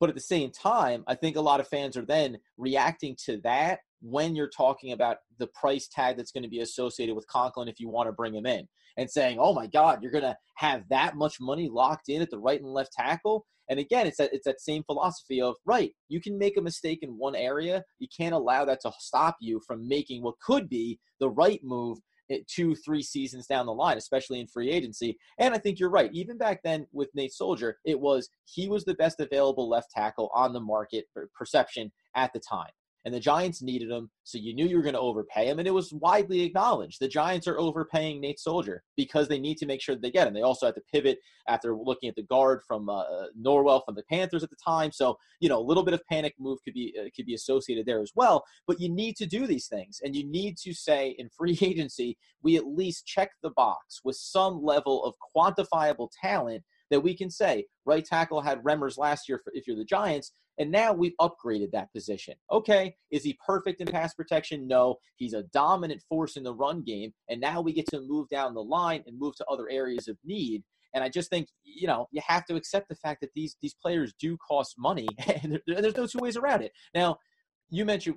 But at the same time, I think a lot of fans are then reacting to that when you're talking about the price tag that's going to be associated with Conklin if you want to bring him in and saying, oh my God, you're going to have that much money locked in at the right and left tackle. And again, it's that, it's that same philosophy of, right, you can make a mistake in one area. You can't allow that to stop you from making what could be the right move eh, two, three seasons down the line, especially in free agency. And I think you're right. Even back then with Nate Solder, it was he was the best available left tackle on the market perception at the time and the Giants needed him, so you knew you were going to overpay him, and it was widely acknowledged. The Giants are overpaying Nate Solder because they need to make sure that they get him. They also had to pivot after looking at the guard from uh, Norwell from the Panthers at the time, so you know a little bit of panic move could be uh, could be associated there as well. But you need to do these things, and you need to say in free [LAUGHS] agency we at least check the box with some level of quantifiable talent that we can say right tackle had Remmers last year if you're the Giants, and now we've upgraded that position. Okay, is he perfect in pass protection? No. He's a dominant force in the run game. And now we get to move down the line and move to other areas of need. And I just think, you know, you have to accept the fact that these these players do cost money, [LAUGHS] and there's no two ways around it. Now, you mentioned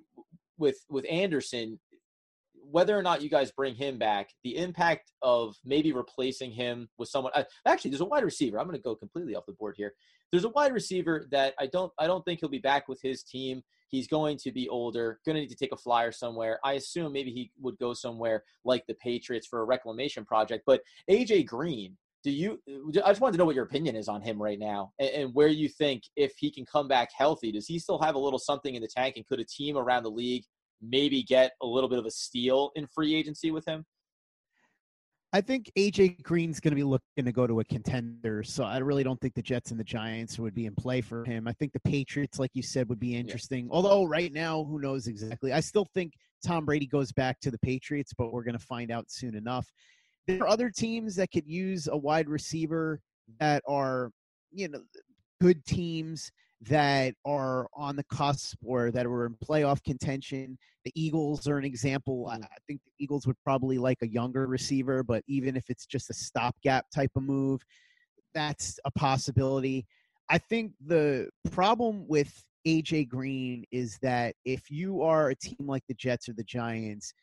with with Anderson, whether or not you guys bring him back, the impact of maybe replacing him with someone. Uh, actually, there's a wide receiver. I'm going to go completely off the board here. There's a wide receiver that I don't I don't think he'll be back with his team. He's going to be older, going to need to take a flyer somewhere. I assume maybe he would go somewhere like the Patriots for a reclamation project. But AJ Green, do you? I just wanted to know what your opinion is on him right now, and, and where you think if he can come back healthy, does he still have a little something in the tank, and could a team around the league maybe get a little bit of a steal in free agency with him? I think AJ Green's going to be looking to go to a contender, so I really don't think the Jets and the Giants would be in play for him. I think the Patriots, like you said, would be interesting. Yeah. Although right now, who knows exactly? I still think Tom Brady goes back to the Patriots, but we're going to find out soon enough. There are other teams that could use a wide receiver that are, you know, good teams that are on the cusp or that are in playoff contention. The Eagles are an example. Mm. I think the Eagles would probably like a younger receiver, but even if it's just a stopgap type of move, that's a possibility. I think the problem with AJ Green is that if you are a team like the Jets or the Giants,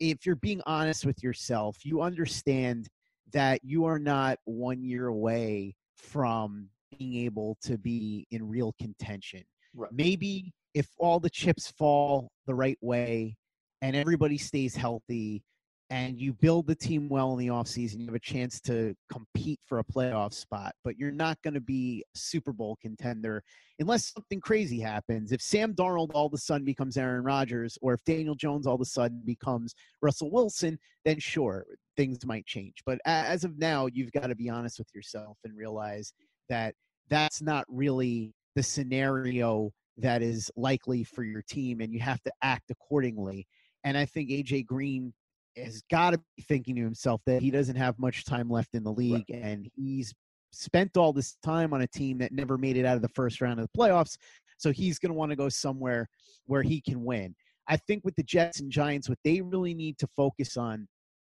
if you're being honest with yourself, you understand that you are not one year away from being able to be in real contention. Right. Maybe if all the chips fall the right way and everybody stays healthy and you build the team well in the offseason, you have a chance to compete for a playoff spot, but you're not going to be Super Bowl contender unless something crazy happens. If Sam Darnold all of a sudden becomes Aaron Rodgers, or if Daniel Jones all of a sudden becomes Russell Wilson, then sure, things might change. But as of now, you've got to be honest with yourself and realize that that's not really the scenario that is likely for your team, and you have to act accordingly. And I think AJ Green has got to be thinking to himself that he doesn't have much time left in the league, right. and he's spent all this time on a team that never made it out of the first round of the playoffs. So he's going to want to go somewhere where he can win. I think with the Jets and Giants, what they really need to focus on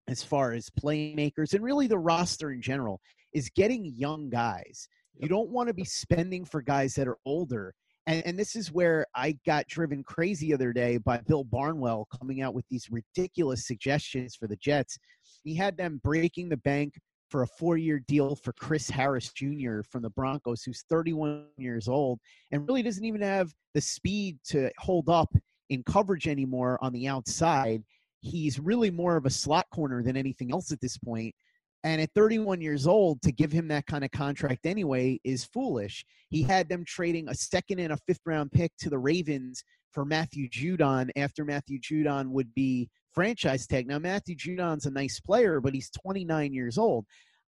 as far as playmakers and really the roster in general is getting young guys. You don't want to be spending for guys that are older. And, and this is where I got driven crazy the other day by Bill Barnwell coming out with these ridiculous suggestions for the Jets. He had them breaking the bank for a four year deal for Chris Harris Jr. from the Broncos, who's 31 years old and really doesn't even have the speed to hold up in coverage anymore on the outside. He's really more of a slot corner than anything else at this point. And at 31 years old, to give him that kind of contract anyway is foolish. He had them trading a second and a fifth round pick to the Ravens for Matthew Judon after Matthew Judon would be franchise tag. Now, Matthew Judon's a nice player, but he's 29 years old.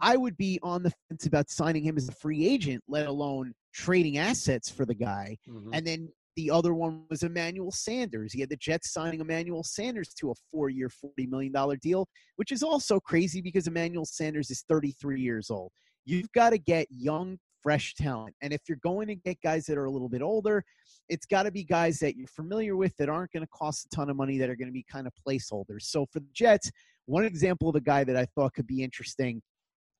I would be on the fence about signing him as a free agent, let alone trading assets for the guy. Mm-hmm. And then the other one was Emmanuel Sanders. He had the Jets signing Emmanuel Sanders to a four year, $40 million deal, which is also crazy because Emmanuel Sanders is 33 years old. You've got to get young fresh talent. And if you're going to get guys that are a little bit older, it's got to be guys that you're familiar with that aren't going to cost a ton of money that are going to be kind of placeholders. So for the Jets, one example of a guy that I thought could be interesting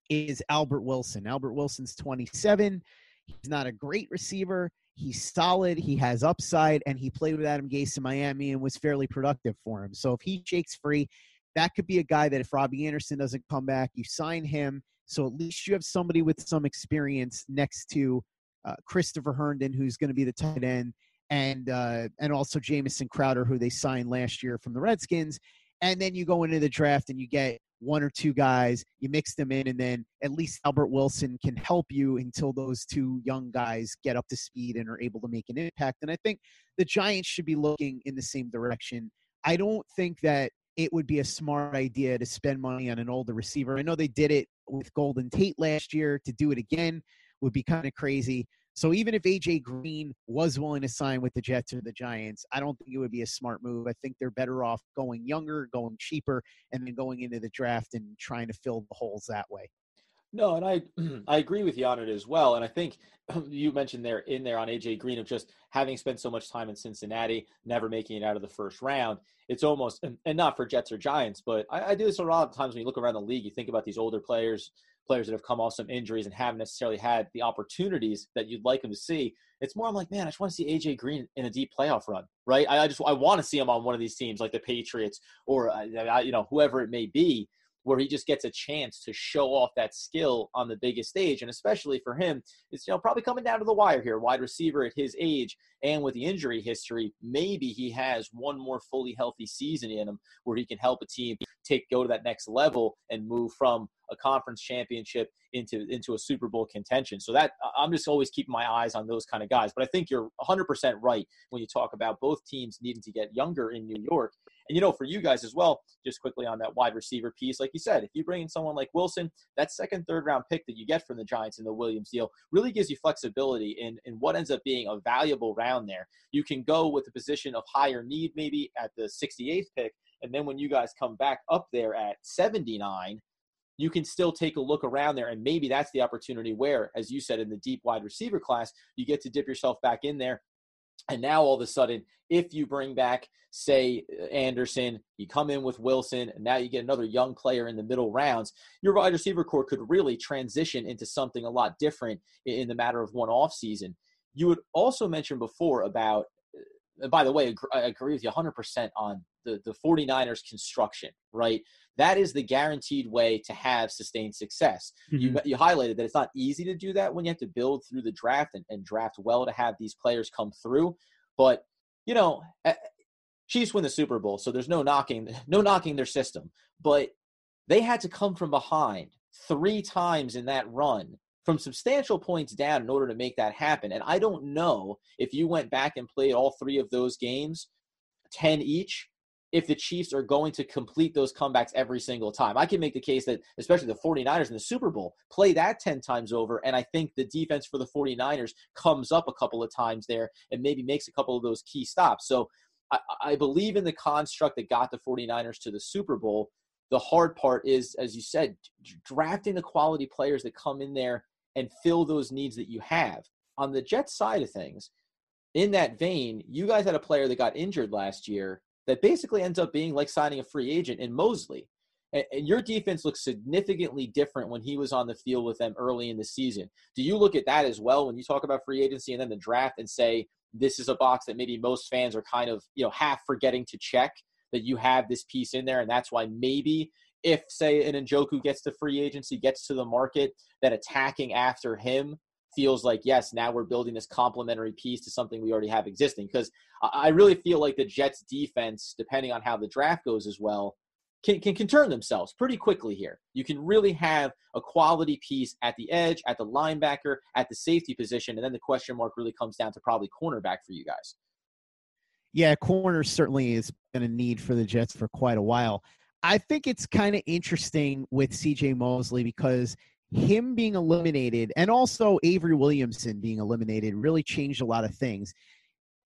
is Albert Wilson. Albert Wilson's 27. He's not a great receiver. He's solid. He has upside, and he played with Adam Gase in Miami and was fairly productive for him. So if he shakes free, that could be a guy that if Robbie Anderson doesn't come back, you sign him. So at least you have somebody with some experience next to uh, Christopher Herndon, who's going to be the tight end, and uh, and also Jamison Crowder, who they signed last year from the Redskins. And then you go into the draft and you get one or two guys, you mix them in, and then at least Albert Wilson can help you until those two young guys get up to speed and are able to make an impact. And I think the Giants should be looking in the same direction. I don't think that it would be a smart idea to spend money on an older receiver. I know they did it with Golden Tate last year. To do it again would be kind of crazy. So even if AJ Green was willing to sign with the Jets or the Giants, I don't think it would be a smart move. I think they're better off going younger, going cheaper, and then going into the draft and trying to fill the holes that way. No, and I [CLEARS THROAT] I agree with you on it as well. And I think [CLEARS THROAT] you mentioned there in there on AJ Green of just having spent so much time in Cincinnati, never making it out of the first round. It's almost and, not for Jets or Giants, but I, I do this a lot of times when you look around the league. You think about these older players, players that have come off some injuries and haven't necessarily had the opportunities that you'd like them to see. It's more I'm like, man, I just want to see AJ Green in a deep playoff run, right? I, I just I want to see him on one of these teams like the Patriots or uh, you know whoever it may be where he just gets a chance to show off that skill on the biggest stage. And especially for him, it's you know probably coming down to the wire here. Wide receiver at his age and with the injury history, maybe he has one more fully healthy season in him where he can help a team take go to that next level and move from a conference championship into into a Super Bowl contention. So that I'm just always keeping my eyes on those kind of guys. But I think you're 100% right when you talk about both teams needing to get younger in New York and you know, for you guys as well, just quickly on that wide receiver piece, like you said, if you bring in someone like Wilson, that second, third round pick that you get from the Giants in the Williams deal really gives you flexibility in, in what ends up being a valuable round there. You can go with a position of higher need maybe at the 68th pick. And then when you guys come back up there at 79, you can still take a look around there. And maybe that's the opportunity where, as you said, in the deep wide receiver class, you get to dip yourself back in there and now all of a sudden, if you bring back, say, Anderson, you come in with Wilson, and now you get another young player in the middle rounds, your wide receiver corps could really transition into something a lot different in the matter of one off season. You would also mention before about, uh, by the way, I agree with you 100% on the, the 49ers construction, right? That is the guaranteed way to have sustained success. Mm-hmm. You, you highlighted that it's not easy to do that when you have to build through the draft and, and draft well to have these players come through. But, you know, eh, Chiefs win the Super Bowl, so there's no knocking, no knocking their system. But they had to come from behind three times in that run from substantial points down in order to make that happen. And I don't know if you went back and played all three of those games, 10 each, if the Chiefs are going to complete those comebacks every single time. I can make the case that, especially the 49ers in the Super Bowl, play that 10 times over. And I think the defense for the 49ers comes up a couple of times there and maybe makes a couple of those key stops. So I, I believe in the construct that got the 49ers to the Super Bowl. The hard part is, as you said, drafting the quality players that come in there and fill those needs that you have. On the Jets side of things, in that vein, you guys had a player that got injured last year that basically ends up being like signing a free agent in Mosley. And, your defense looks significantly different when he was on the field with them early in the season. Do you look at that as well when you talk about free agency and then the draft and say this is a box that maybe most fans are kind of you know half forgetting to check that you have this piece in there, and that's why maybe if say an Ngakoue gets to free agency, gets to the market, that attacking after him feels like yes now we're building this complementary piece to something we already have existing. Because i really feel like the jets defense depending on how the draft goes as well can, can, can turn themselves pretty quickly here. You can really have a quality piece at the edge at the linebacker at the safety position and then the question mark really comes down to probably cornerback for you guys. Yeah corner certainly is been a need for the jets for quite a while. I think it's kind of interesting with CJ Mosley because him being eliminated and also Avery Williamson being eliminated really changed a lot of things.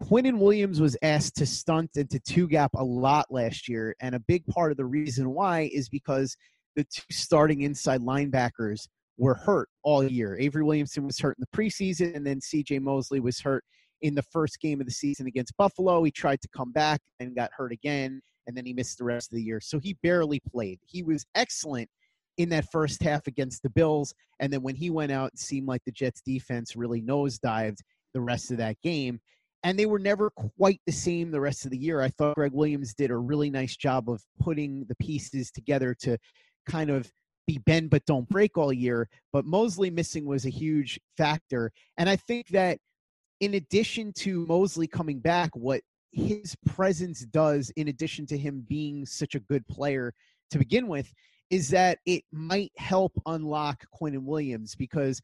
Quinnen Williams was asked to stunt into two gap a lot last year, and a big part of the reason why is because the two starting inside linebackers were hurt all year. Avery Williamson was hurt in the preseason, and then C.J. Mosley was hurt in the first game of the season against Buffalo. He tried to come back and got hurt again, and then he missed the rest of the year. So he barely played. He was excellent in that first half against the Bills, and then when he went out, it seemed like the Jets defense really nosedived the rest of that game. And they were never quite the same the rest of the year. I thought Gregg Williams did a really nice job of putting the pieces together to kind of be bend but don't break all year. But Mosley missing was a huge factor. And I think that in addition to Mosley coming back, what his presence does, in addition to him being such a good player to begin with, is that it might help unlock Quinnen Williams because,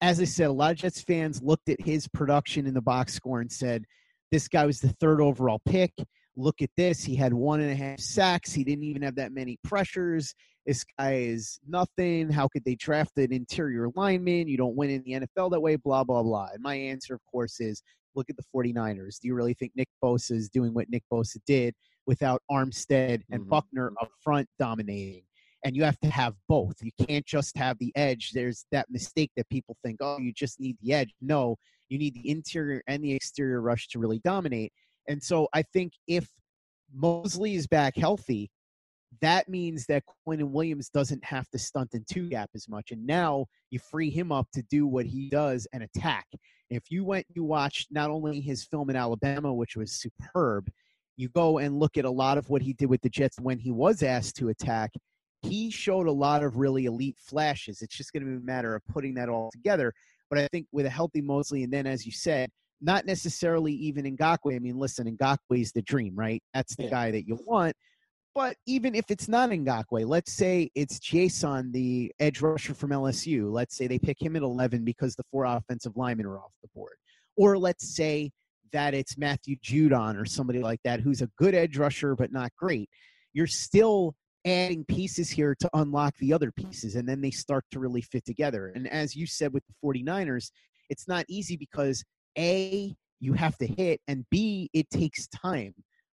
as I said, a lot of Jets fans looked at his production in the box score and said, this guy was the third overall pick. Look at this. He had one and a half sacks. He didn't even have that many pressures. This guy is nothing. How could they draft an interior lineman? You don't win in the NFL that way, blah, blah, blah. And my answer, of course, is look at the 49ers. Do you really think Nick Bosa is doing what Nick Bosa did without Armstead and mm-hmm. Buckner up front dominating? And you have to have both. You can't just have the edge. There's that mistake that people think, oh, you just need the edge. No, you need the interior and the exterior rush to really dominate. And so I think if Mosley is back healthy, that means that Quinnen Williams doesn't have to stunt in two gap as much. And now you free him up to do what he does and attack. If you went, you watched not only his film in Alabama, which was superb, you go and look at a lot of what he did with the Jets when he was asked to attack. He showed a lot of really elite flashes. It's just going to be a matter of putting that all together. But I think with a healthy Mosley, and then as you said, not necessarily even Ngakoue. I mean, listen, Ngakoue is the dream, right? That's the yeah. guy that you want. But even if it's not Ngakoue, let's say it's Chaisson, the edge rusher from LSU. Let's say they pick him at 11 because the four offensive linemen are off the board. Or let's say that it's Matthew Judon or somebody like that who's a good edge rusher but not great. You're still adding pieces here to unlock the other pieces, and then they start to really fit together. And as you said with the 49ers, it's not easy because A, you have to hit, and B, it takes time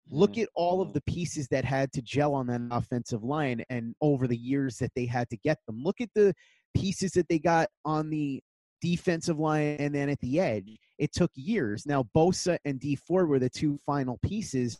look mm-hmm. at all of the pieces that had to gel on that offensive line and over the years that they had to get them. Look at the pieces that they got on the defensive line and then at the edge. It took years. Now Bosa and Dee Ford were the two final pieces,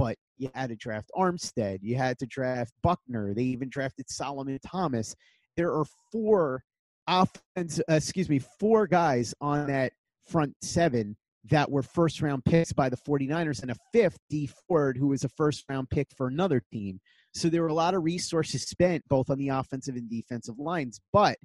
but you had to draft Armstead. You had to draft Buckner. They even drafted Solomon Thomas. There are four offense, uh, excuse me, four guys on that front seven that were first round picks by the 49ers and a fifth Dee Ford who was a first round pick for another team so there were a lot of resources spent both on the offensive and defensive lines but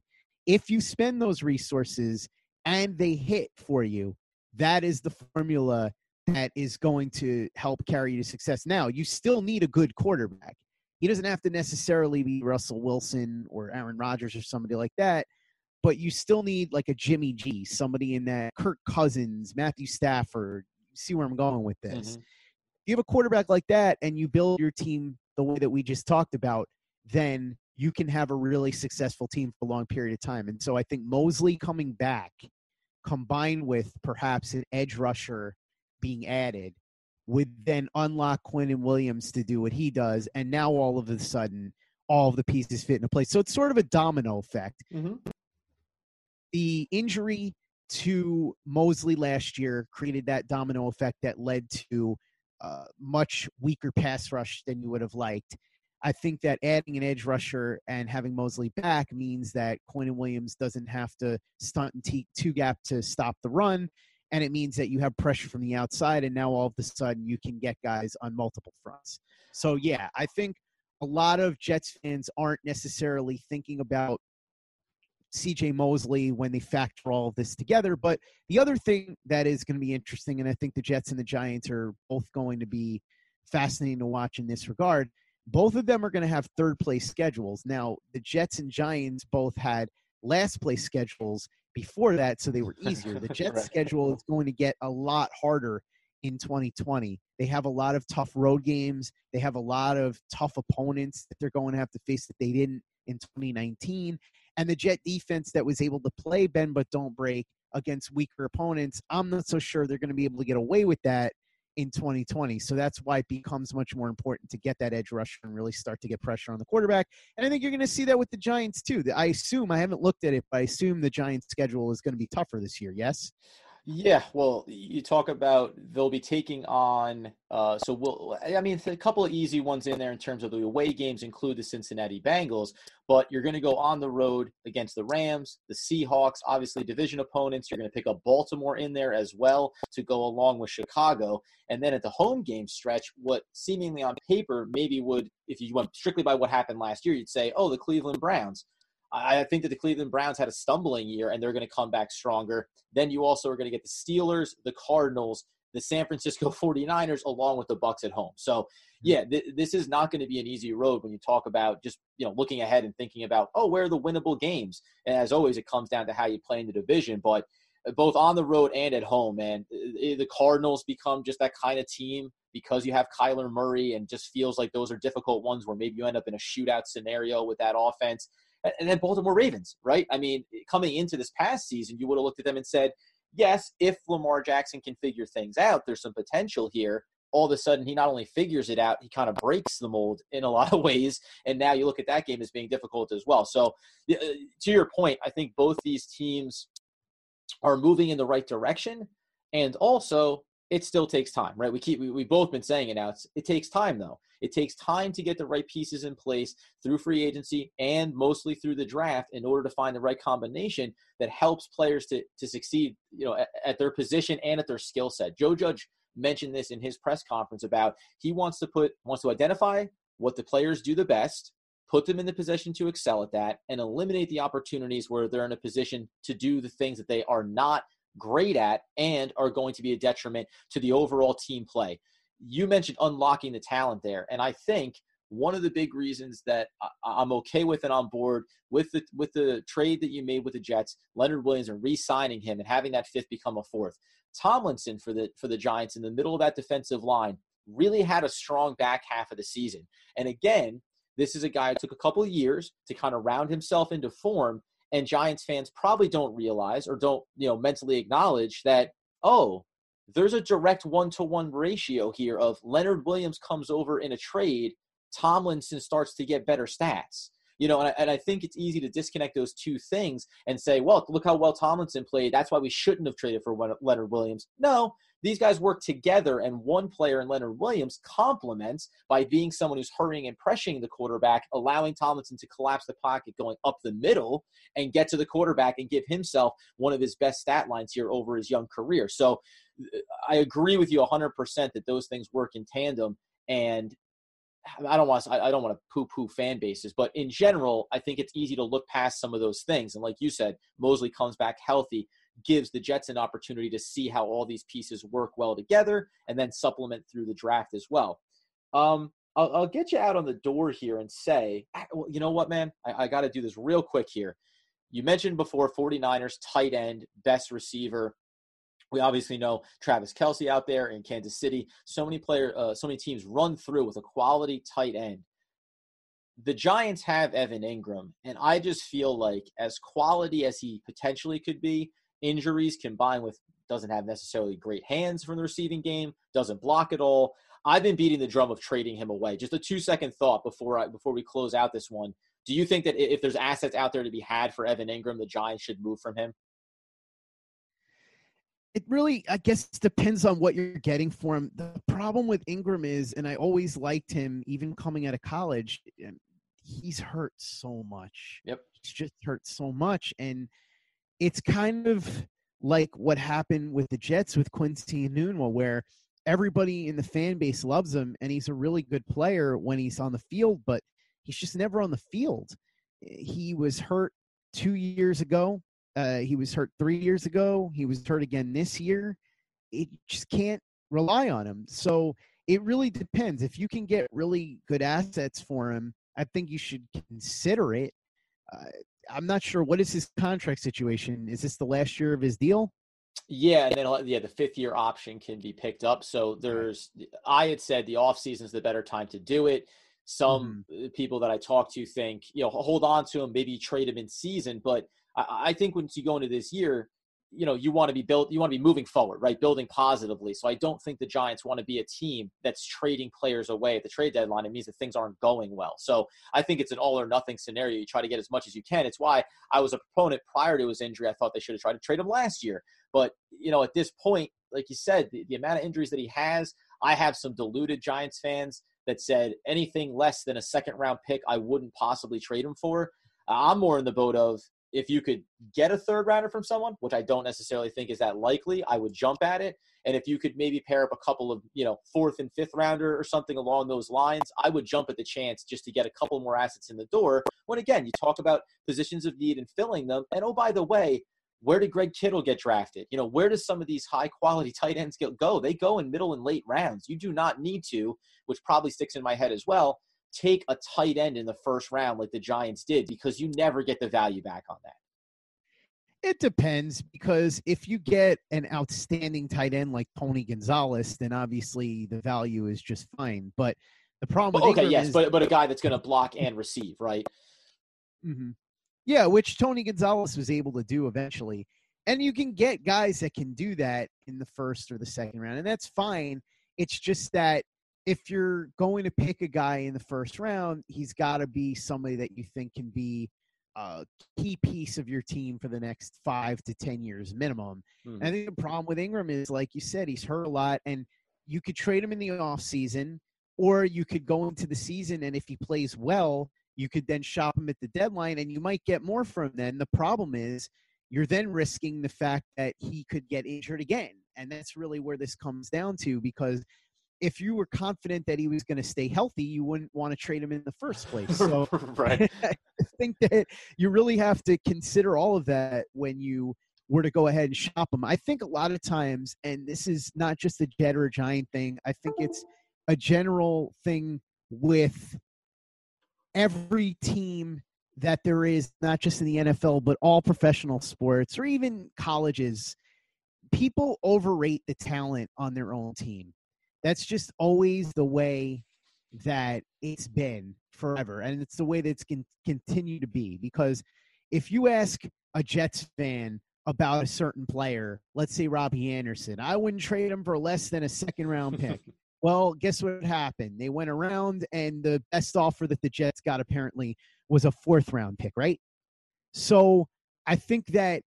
if you spend those resources and they hit for you that is the formula that is going to help carry you to success now you still need a good quarterback he doesn't have to necessarily be russell wilson or aaron rodgers or somebody like that but you still need like a Jimmy G, somebody in that Kirk Cousins, Matthew Stafford. See where I'm going with this. Mm-hmm. You have a quarterback like that and you build your team the way that we just talked about, then you can have a really successful team for a long period of time. And so I think Mosley coming back combined with perhaps an edge rusher being added would then unlock Quinnen Williams to do what he does. And now all of a sudden, all of the pieces fit into place. So it's sort of a domino effect. Mm-hmm the injury to Mosley last year created that domino effect that led to uh, much weaker pass rush than you would have liked. I think that adding an edge rusher and having Mosley back means that Quinnen Williams doesn't have to stunt and t- two gap to stop the run. And it means that you have pressure from the outside. And now all of a sudden you can get guys on multiple fronts. So, yeah, I think a lot of Jets fans aren't necessarily thinking about CJ Mosley when they factor all of this together. But the other thing that is going to be interesting, and I think the Jets and the Giants are both going to be fascinating to watch in this regard. Both of them are going to have third place schedules. Now, the Jets and Giants both had last place schedules before that, so they were easier. The [LAUGHS] Jets' right. schedule is going to get a lot harder in 2020. They have a lot of tough road games. They have a lot of tough opponents that they're going to have to face that they didn't in 2019 and the Jet defense that was able to play bend but don't break against weaker opponents, I'm not so sure they're going to be able to get away with that in 2020. So that's why it becomes much more important to get that edge rusher and really start to get pressure on the quarterback. And I think you're going to see that with the Giants too. I assume I haven't looked at it, but I assume the Giants schedule is going to be tougher this year. Yes. Yeah, well, you talk about they'll be taking on. Uh, so we'll. I mean, a couple of easy ones in there in terms of the away games include the Cincinnati Bengals, but you're going to go on the road against the Rams, the Seahawks, obviously division opponents. You're going to pick up Baltimore in there as well to go along with Chicago, and then at the home game stretch, what seemingly on paper maybe would, if you went strictly by what happened last year, you'd say, oh, the Cleveland Browns. I think that the Cleveland Browns had a stumbling year and they're going to come back stronger. Then you also are going to get the Steelers, the Cardinals, the San Francisco [LAUGHS] 49ers along with the Bucs at home. So, mm-hmm. yeah, th- this is not going to be an easy road when you talk about just, you know, looking ahead and thinking about, oh, where are the winnable games? And as always, it comes down to how you play in the division, but uh, both on the road and at home, man, the Cardinals become just that kind of team because you have Kyler Murray and just feels like those are difficult ones where maybe you end up in a shootout scenario with that offense and then Baltimore Ravens, right? I mean, coming into this past season, you would have looked at them and said, yes, if Lamar Jackson can figure things out, there's some potential here. All of a sudden, he not only figures it out, he kind of breaks the mold in a [LAUGHS] lot of ways. And now you look at that game as being difficult as well. So, uh, to your point, I think both these teams are moving in the right direction. And also, it still takes time, right? We keep we, we've both been saying it now. It's, it takes time though. It takes time to get the right pieces in place through free agency and mostly through the draft in order to find the right combination that helps players to to succeed, you know, at, at their position and at their skill set. Joe Judge mentioned this in his press conference about he wants to put wants to identify what the players do the best, put them in the position to excel at that, and eliminate the opportunities where they're in a position to do the things that they are not great at and are going to be a detriment to the overall team play. You mentioned unlocking the talent there, and I think one of the big reasons that I'm okay with and on board with the with the trade that you made with the Jets, Leonard Williams, and re-signing him and having that fifth become a fourth. Tomlinson for the for the Giants in the middle of that defensive line really had a strong back half of the season. And again, this is a guy who took a couple of years to kind of round himself into form and Giants fans probably don't realize or don't, you know, mentally acknowledge that, oh, there's a direct one to one ratio here of Leonard Williams comes over in a trade, Tomlinson starts to get better stats. You know, and I, and I think it's easy to disconnect those two things and say, well, look how well Tomlinson played. That's why we shouldn't have traded for Leonard Williams. No, these guys work together, and one player in Leonard Williams complements by being someone who's hurrying and pressuring the quarterback, allowing Tomlinson to collapse the pocket going up the middle and get to the quarterback and give himself one of his best stat lines here over his young career. So uh, I agree with you 100% that those things work in tandem. And I don't want to, I don't want to poo poo fan bases, but in general, I think it's easy to look past some of those things. And like you said, Mosley comes back healthy gives the Jets an opportunity to see how all these pieces work well together and then supplement through the draft as well. Um, I'll, I'll, get you out on the door here and say, ah, you know what, man? I, I got to do this real quick here. You mentioned before 49ers tight end, best receiver. We obviously know Travis Kelce out there in Kansas City. So many player, uh, so many teams run through with a quality tight end. The Giants have Evan Engram, and I just feel like as quality as he potentially could be, injuries combined with doesn't have necessarily great hands from the receiving game, doesn't block at all. I've been beating the drum of trading him away. Just a two second thought before I, before we close out this one. Do you think that if there's assets out there to be had for Evan Engram, the Giants should move from him? It really, I guess, depends on what you're getting for him. The problem with Engram is, and I always liked him, even coming out of college. He's hurt so much. Yep, he's just hurt so much, and it's kind of like what happened with the Jets with Quincy Enunwa, where everybody in the fan base loves him and he's a really good player when he's on the field, but he's just never on the field. He was hurt two years ago. Uh, he was hurt three years ago. He was hurt again this year. It just can't rely on him. So it really depends. If you can get really good assets for him, I think you should consider it. Uh, I'm not sure what is his contract situation. Is this the last year of his deal? Yeah, and then yeah, the fifth year option can be picked up. So there's, I had said the off season is the better time to do it. Some mm-hmm. people that I talk to think, you know, hold on to him, maybe trade him in season. But I, I think once you go into this year, you know you want to be built you want to be moving forward right? Building positively. So i don't think the giants want to be a team that's trading players away at the trade deadline. It means that things aren't going well. So i think it's an all or nothing scenario. You try to get as much as you can. It's why i was a proponent prior to his injury. I thought they should have tried to trade him last year. But you know at this point like you said the, the amount of injuries that he has i have some deluded giants fans that said anything less than a second round pick i wouldn't possibly trade him for. I'm more in the boat of if you could get a third rounder from someone, which I don't necessarily think is that likely, I would jump at it. And if you could maybe pair up a couple of, you know, fourth and fifth rounder or something along those lines, I would jump at the chance just to get a couple more assets in the door. When again, you talk about positions of need and filling them. And oh, by the way, where did Greg Kittle get drafted? You know, where does some of these high quality [LAUGHS] tight ends go? They go in middle and late rounds. You do not need to, which probably sticks in my head as well take a tight end in the first round like the Giants did because you never get the value back on that. It depends because if you get an outstanding tight end like Tony Gonzalez, then obviously the value is just fine. But the problem, well, okay, yes, is, but but a guy that's going to block and receive, right? Mm-hmm. Yeah, which Tony Gonzalez was able to do eventually, and you can get guys that can do that in the first or the second round, and that's fine. It's just that if you're going to pick a guy in the first round, he's got to be somebody that you think can be a key piece of your team for the next five to ten years minimum. Mm. I think the problem with Engram is, like you said, he's hurt a lot, and you could trade him in the off season, or you could go into the season, and if he plays well, you could then shop him at the deadline, and you might get more from him. Then the problem is, you're then risking the fact that he could get injured again, and that's really where this comes down to because if you were confident that he was going to stay healthy, you wouldn't want to trade him in the first place. [LAUGHS] So right. [LAUGHS] I think that you really have to consider all of that when you were to go ahead and shop him. I think a lot of times, and this is not just a Jet or a Giant thing, I think it's a general thing with every team that there is, not just in the NFL, but all professional sports or even colleges. People overrate the talent on their own team that's just always the way that it's been forever and it's the way that it's can continue to be because if you ask a jets fan about a certain player let's say robbie anderson i wouldn't trade him for less than a second round pick. [LAUGHS] Well guess what happened? They went around and the best offer that the jets got apparently was a fourth round pick right? So i think that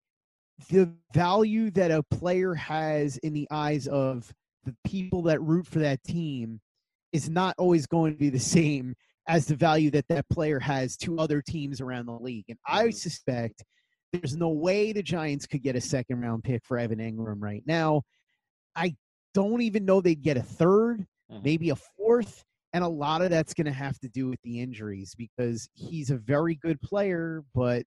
the value that a player has in the eyes of the people that root for that team is not always going to be the [LAUGHS] same as the value that that player has to other teams around the league. And I mm-hmm. suspect there's no way the Giants could get a second round pick for Evan Engram right now. I don't even know they'd get a 3rd mm-hmm. maybe a fourth. And a lot of that's going to have to do with the injuries because he's a very good player, but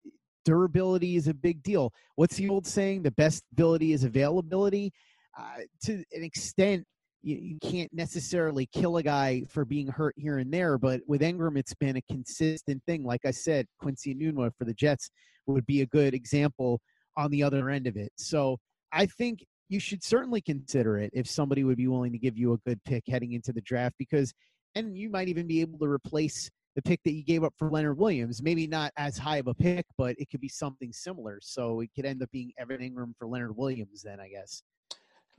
durability is a big deal. What's the old saying? The best ability is availability. Uh, to an extent, you, you, can't necessarily kill a guy for being hurt here and there. But with Engram, it's been a consistent thing. Like I said, Quincy Enunwa for the Jets would be a good example on the other end of it. So I think you should certainly consider it if somebody would be willing to give you a good pick heading into the draft because, and you might even be able to replace the pick that you gave up for Leonard Williams. Maybe not as high of a pick, but it could be something similar. So it could end up being Evan Engram for Leonard Williams, then I guess.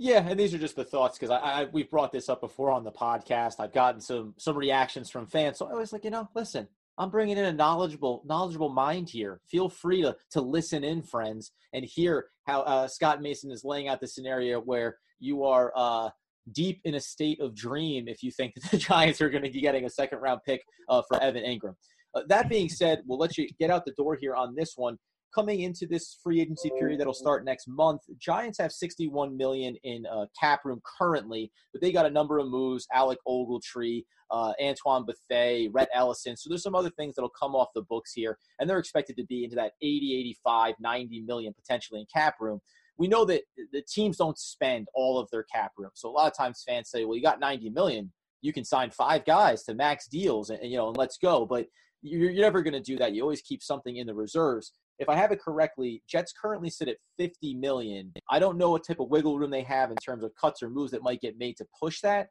Yeah, and these are just the thoughts because I, I we've brought this up before on the podcast. I've gotten some some reactions from fans, so I was like, you know, listen, I'm bringing in a knowledgeable knowledgeable mind here. Feel free to to listen in, friends, and hear how uh, Scott Mason is laying out the scenario where you are uh, deep in a state of dream if you think [LAUGHS] that the Giants are going to be getting a second round pick uh, for Evan Engram. Uh, that being said, we'll let you get out the door here on this one coming into this free agency period that'll start next month, Giants have 61 million in uh, cap room currently, but they got a number of moves: Alec Ogletree, uh, Antoine Bethea, Rhett Ellison. So there's some other things that'll come off the books here, and they're expected to be into that 80, 85, 90 million potentially in cap room. We know that the teams don't spend all of their cap room, so a lot of times fans say, "Well, you got 90 million, you can sign five guys to max deals, and, you know, and let's go." But you're never going to do that. You always keep something in the reserves if I have it correctly, Jets currently sit at 50 million. I don't know what type of wiggle room they have in terms of cuts or moves that might get made to push that,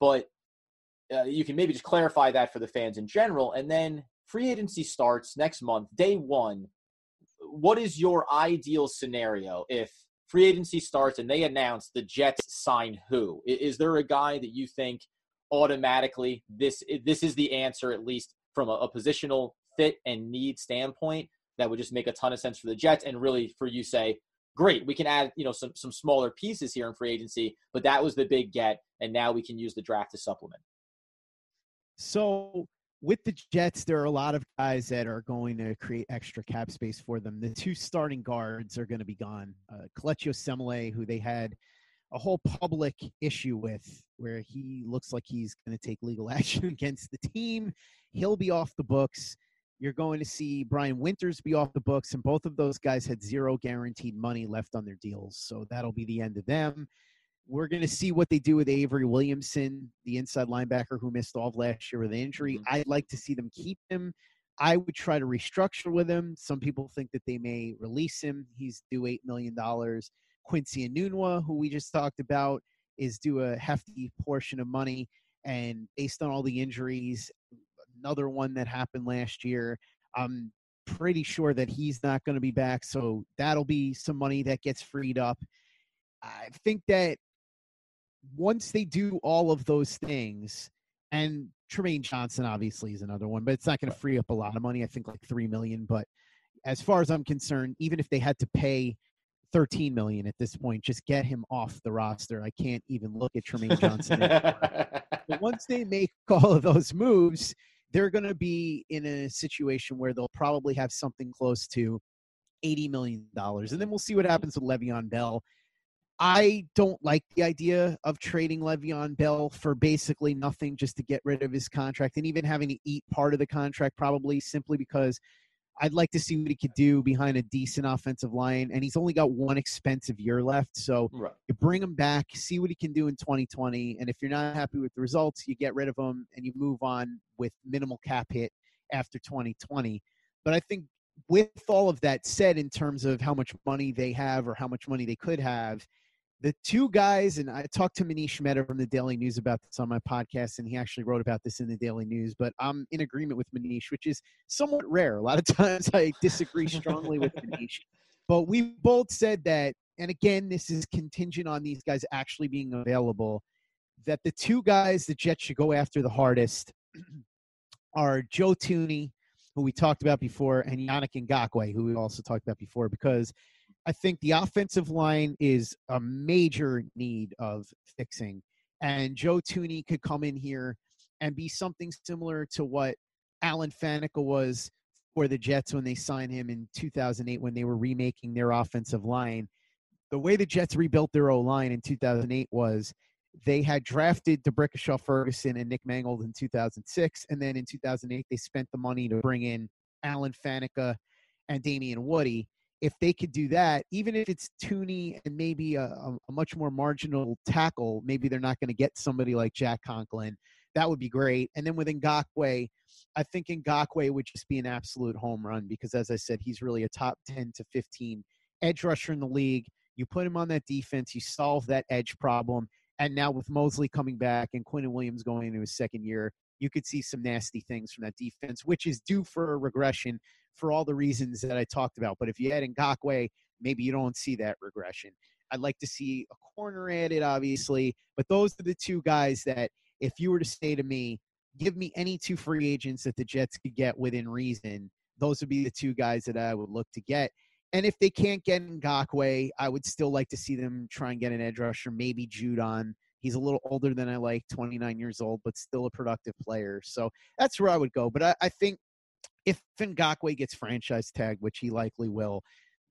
but uh, you can maybe just clarify that for the fans in general. And then free agency starts next month, day one. What is your ideal scenario if free agency starts and they announce the Jets sign who? Is there a guy that you think automatically this this is the answer at least from a, a positional fit and need standpoint that would just make a ton of sense for the Jets and really for you say great we can add you know some some smaller pieces here in free agency but that was the big get and now we can use the draft to supplement so with the Jets, there are a lot of guys that are going to create extra cap space for them. The two starting guards are going to be gone. Uh, Kelechi Osemele, who they had a whole public issue with, where he looks like he's going to take legal [LAUGHS] action against the team. He'll be off the books. You're going to see Brian Winters be off the books, and both of those guys had zero guaranteed money left on their deals. So that'll be the end of them. We're going to see what they do with Avery Williamson, the inside linebacker who missed all of last year with an injury. Mm-hmm. I'd like to see them keep him. I would try to restructure with him. Some people think that they may release him. He's due $8 million. Quincy Enunwa, who we just talked about, is due a hefty portion of money. And based on all the injuries, another one that happened last year, I'm pretty sure that he's not going to be back. So that'll be some money that gets freed up. I think that once they do all of those things, and Trumaine Johnson obviously is another one, but it's not going to free up a lot of money. I think like three million. But as far as I'm concerned, even if they had to pay 13 million at this point, just get him off the roster. I can't even look at Trumaine Johnson. [LAUGHS] but once they make all of those moves, they're going to be in a situation where they'll probably have something close to 80 million dollars, and then we'll see what mm-hmm. happens with Le'Veon Bell. I don't like the idea of trading Le'Veon Bell for basically nothing just to get rid of his contract and even having to eat part of the contract, probably simply because I'd like to see what he could do behind a decent offensive line. And he's only got one expensive year left. So right. you bring him back, see what he can do in 2020. And if you're not happy with the results, you get rid of him and you move on with minimal cap hit after 2020. But I think with all of that said, in terms of how much money they have or how much money they could have, the two guys, and I talked to Manish Mehta from the Daily News about this on my podcast, and he actually wrote about this in the Daily News. But I'm in agreement with Manish, which is somewhat rare. A lot of [LAUGHS] times I disagree strongly with Manish, but we both said that, and again, this is contingent on these guys actually being available. That the two guys the Jets should go after the hardest [CLEARS THROAT] are Joe Thuney, who we talked about before, and Yannick Ngakoue, who we also talked about before, because I think the offensive line is a major need of fixing. And Joe Thuney could come in here and be something similar to what Alan Faneca was for the Jets when they signed him in 2008 when they were remaking their offensive line. The way the Jets rebuilt their O line in 2008 was they had drafted D'Brickashaw Ferguson and Nick Mangold in 2006. And then in 2008, they spent the money to bring in Alan Faneca and Damien Woody if they could do that, even if it's Thuney and maybe a, a much more marginal tackle, maybe they're not going to get somebody like Jack Conklin. That would be great. And then with Ngakoue, I think Ngakoue would just be an absolute home run because, as I said, he's really a top 10 to 15 edge rusher in the league. You put him on that defense, you solve that edge problem. And now with Mosley coming back and Quinnen Williams going into his second year, you could see some nasty things from that defense, which is due for a regression for all the reasons that I talked about. But if you add Ngakoue, maybe you don't see that regression. I'd like to see a corner added, obviously, but those are the two guys that, if you were to say to me, give me any two free agents that the Jets could get within reason, those would be the two guys that I would look to get. And if they can't get Ngakoue, I would still like to see them try and get an edge rusher, maybe Judon. He's a little older than I like, 29 years old, but still a productive player. So that's where I would go. But I, I think if Ngakoue gets franchise tag, which he likely will,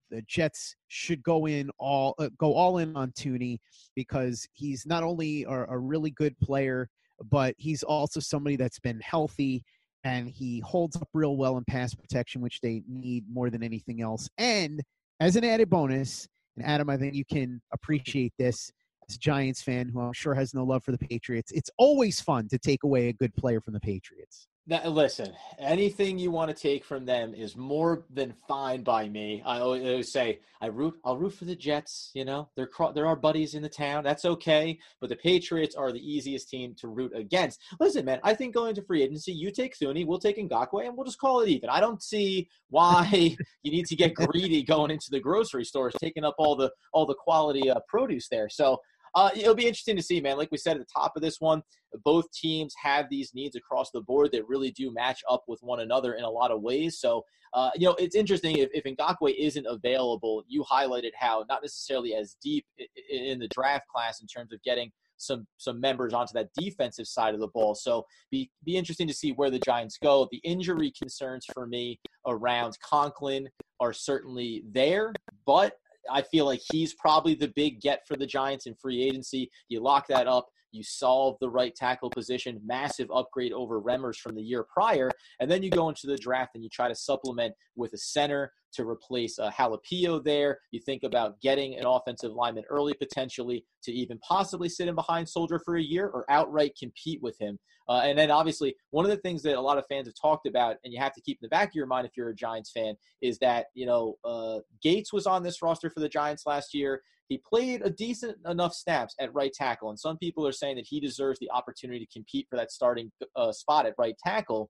the Jets should go in all uh, go all in on Thuney because he's not only a, a really good player, but he's also somebody that's been healthy and he holds up real well in pass protection, which they need more than anything else. And as an added bonus, and Adam, I think you can appreciate this as a Giants fan who I'm sure has no love for the Patriots. It's always fun to take away a good player from the Patriots. That, listen, anything you want to take from them is more than fine by me. I always say I root. I'll root for the Jets. You know, they're they're our buddies in the town. That's okay. But the Patriots are the easiest team to root against. Listen, man, I think going to free agency, you take Thuney, we'll take Ngakoue, and we'll just call it even. I don't see why [LAUGHS] you need to get greedy going into the grocery stores, taking up all the all the quality uh, produce there. So uh, it'll be interesting to see, man. Like we said at the top of this one, both teams have these needs across the board that really do match up with one another in a lot of ways. So, uh, you know, it's interesting if, if Ngakoue isn't available, you highlighted how not necessarily as deep in the draft class in terms of getting some some members onto that defensive side of the ball. So be be interesting to see where the Giants go. The injury concerns for me around Conklin are certainly there, but I feel like he's probably the big get for the Giants in free agency. You lock that up. You solve the right tackle position, massive upgrade over Remmers from the year prior, and then you go into the draft and you try to supplement with a center to replace a Halapio there. You think about getting an offensive lineman early potentially to even possibly sit in behind Solder for a year or outright compete with him. Uh, and then obviously one of the things that a lot of fans have talked about, and you have to keep in the back of your mind if you're a Giants fan, is that you know uh, Gates was on this roster for the Giants last year. He played a decent enough snaps at right tackle, and some people are saying that he deserves the opportunity to compete for that starting uh, spot at right tackle.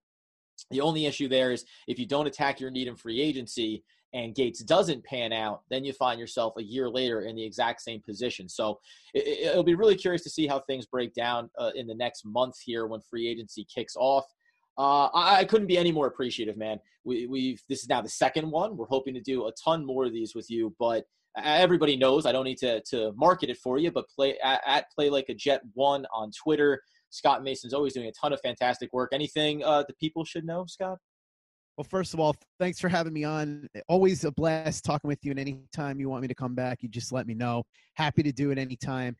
The only issue there is if you don't attack your need in free agency and Gates doesn't pan out, then you find yourself a year later in the exact same position. So it, will be really curious to see how things break down uh, in the next month here when free agency kicks off. Uh, I, I, couldn't be any more appreciative, man. We, we've this is now the second one. We're hoping to do a ton more of these with you, but everybody knows I don't need to to market it for you. But play at, at play like a Jet one on Twitter. Scott Mason's always doing a ton of fantastic work. Anything uh, the people should know, Scott? Well, first of all, thanks for having me on. Always a blast talking with you. And anytime you want me to come back, you just let me know. Happy to do it anytime.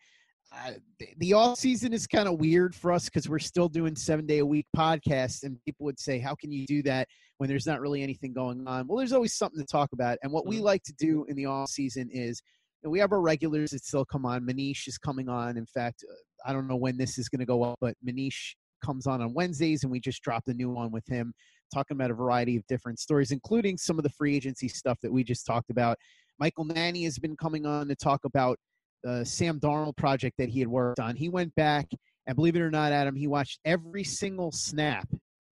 Uh, the, off season is kind of weird for us because we're still doing seven day a week podcasts, and people would say, "How can you do that when there's not really anything going on?" Well, there's always something to talk about, and what we mm-hmm. like to do in the off season is we have our regulars that still come on. Manish is coming on. In fact, I don't know when this is going to go up, but Manish comes on on Wednesdays, and we just dropped a new one with him talking about a variety of different stories, including some of the free agency stuff that we just talked about. Michael Nania has been coming on to talk about the Sam Darnold project that he had worked on. He went back and believe it or not, Adam, he watched every single snap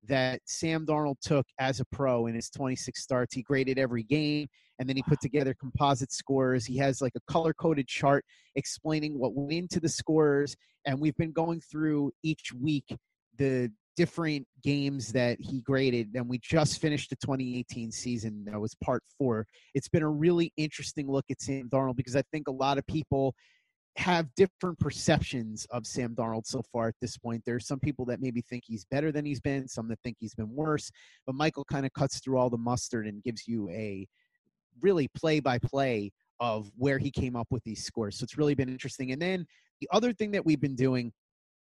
that Sam Darnold took as a pro in his 26 starts. He graded every game and then he put together composite scores. He has like a color coded chart explaining what went into the scores. And we've been going through each week the different games that he graded and we just finished the 2018 season that was part four. It's been a really interesting look at sam darnold because i think a lot of people have different perceptions of sam darnold so far at this point. There's some people that maybe think he's better than he's been some that think he's been worse but michael kind of cuts through all the mustard and gives you a really play by play of where he came up with these scores. So it's really been interesting. And then the other thing that we've been doing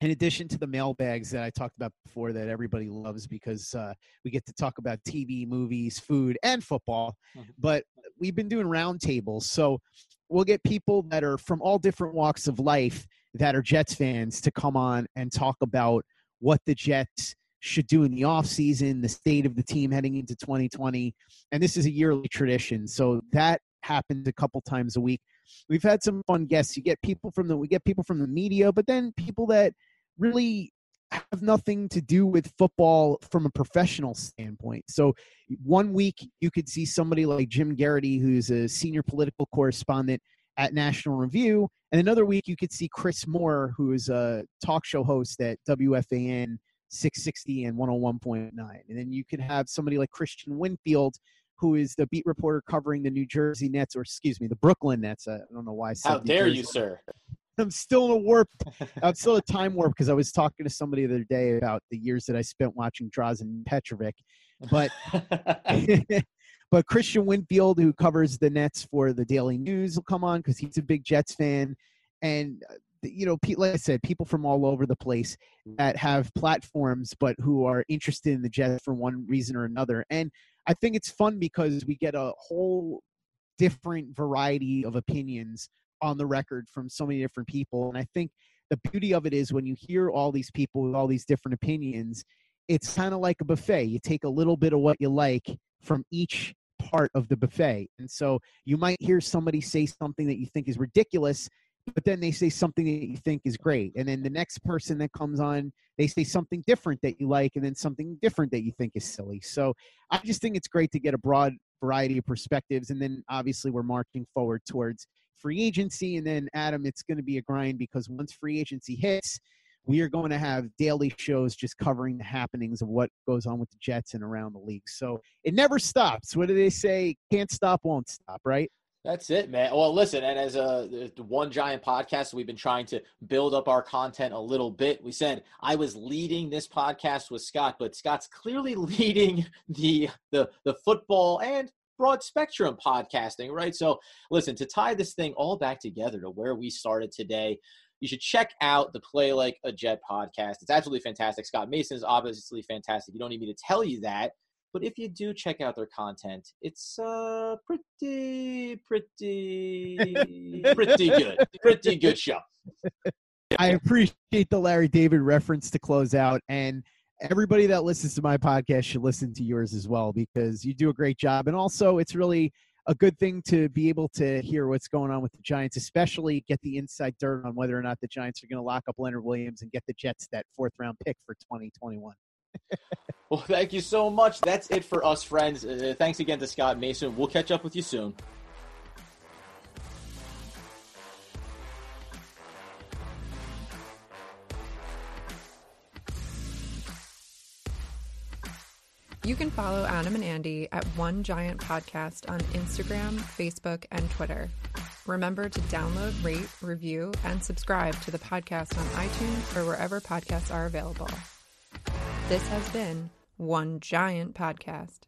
in addition to the mailbags that I talked about before that everybody loves because uh, we get to talk about TV, movies, food, and football. Mm-hmm. But we've been doing roundtables. So we'll get people that are from all different walks of life that are Jets fans to come on and talk about what the Jets should do in the offseason, the state of the team heading into 2020. And this is a yearly tradition. So that happens a couple times a week. We've had some fun guests. You get people from the we get people from the media, but then people that really have nothing to do with football from a professional standpoint. So one week you could see somebody like Jim Geraghty, who's a senior political correspondent at National Review, and another week you could see Chris Moore, who is a talk show host at WFAN 660 and 101.9. And then you could have somebody like Kristian Winfield, who is the beat reporter covering the New Jersey Nets, or excuse me, the Brooklyn Nets. I don't know why I said. How dare you, sir? [LAUGHS] I'm still in a warp. [LAUGHS] I'm still a time warp because I was talking to somebody the other day about the years that I spent watching Drazen Petrovic. But [LAUGHS] but Kristian Winfield, who covers the Nets for the Daily News, will come on because he's a big Jets fan. And uh, you know, like I said, people from all over the place that have platforms, but who are interested in the Jets for one reason or another. And I think it's fun because we get a whole different variety of opinions on the record from so many different people. And I think the beauty of it is when you hear all these people with all these different opinions, it's kind of like a buffet. You take a little bit of what you like from each part of the buffet. And so you might hear somebody say something that you think is ridiculous, but then they say something that you think is great. And then the next person that comes on, they say something different that you like, and then something different that you think is silly. So I just think it's great to get a broad variety of perspectives. And then obviously we're marching forward towards free agency. And then Adam, it's going to be a grind because once free agency hits, we are going to have daily shows just covering the happenings of what goes on with the Jets and around the league. So it never stops. What do they say? Can't stop, won't stop, right? That's it, man. Well, listen, and as a one giant podcast, we've been trying to build up our content a little bit. We said I was leading this podcast with Scott, but Scott's clearly [LAUGHS] leading the the the football and broad spectrum podcasting, right? So, listen, to tie this thing all back together to where we started today, you should check out the Play Like a Jet podcast. It's absolutely fantastic. Scott Mason is obviously fantastic. You don't need me to tell you that. But if you do check out their content, it's uh pretty, pretty, pretty good. [LAUGHS] Pretty good show. I appreciate the Larry David reference to close out. And everybody that listens to my podcast should listen to yours as well because you do a great job. And also, it's really a good thing to be able to hear what's going on with the Giants, especially get the inside dirt on whether or not the Giants are going to lock up Leonard Williams and get the Jets that fourth round pick for 2021. [LAUGHS] well, thank you so much. That's it for us, friends. Uh, thanks again to Scott Mason. We'll catch up with you soon. You can follow Adam and Andy at One Giant Podcast on Instagram, Facebook, and Twitter. Remember to download, rate, review, and subscribe to the podcast on iTunes or wherever podcasts are available. This has been One Giant Podcast.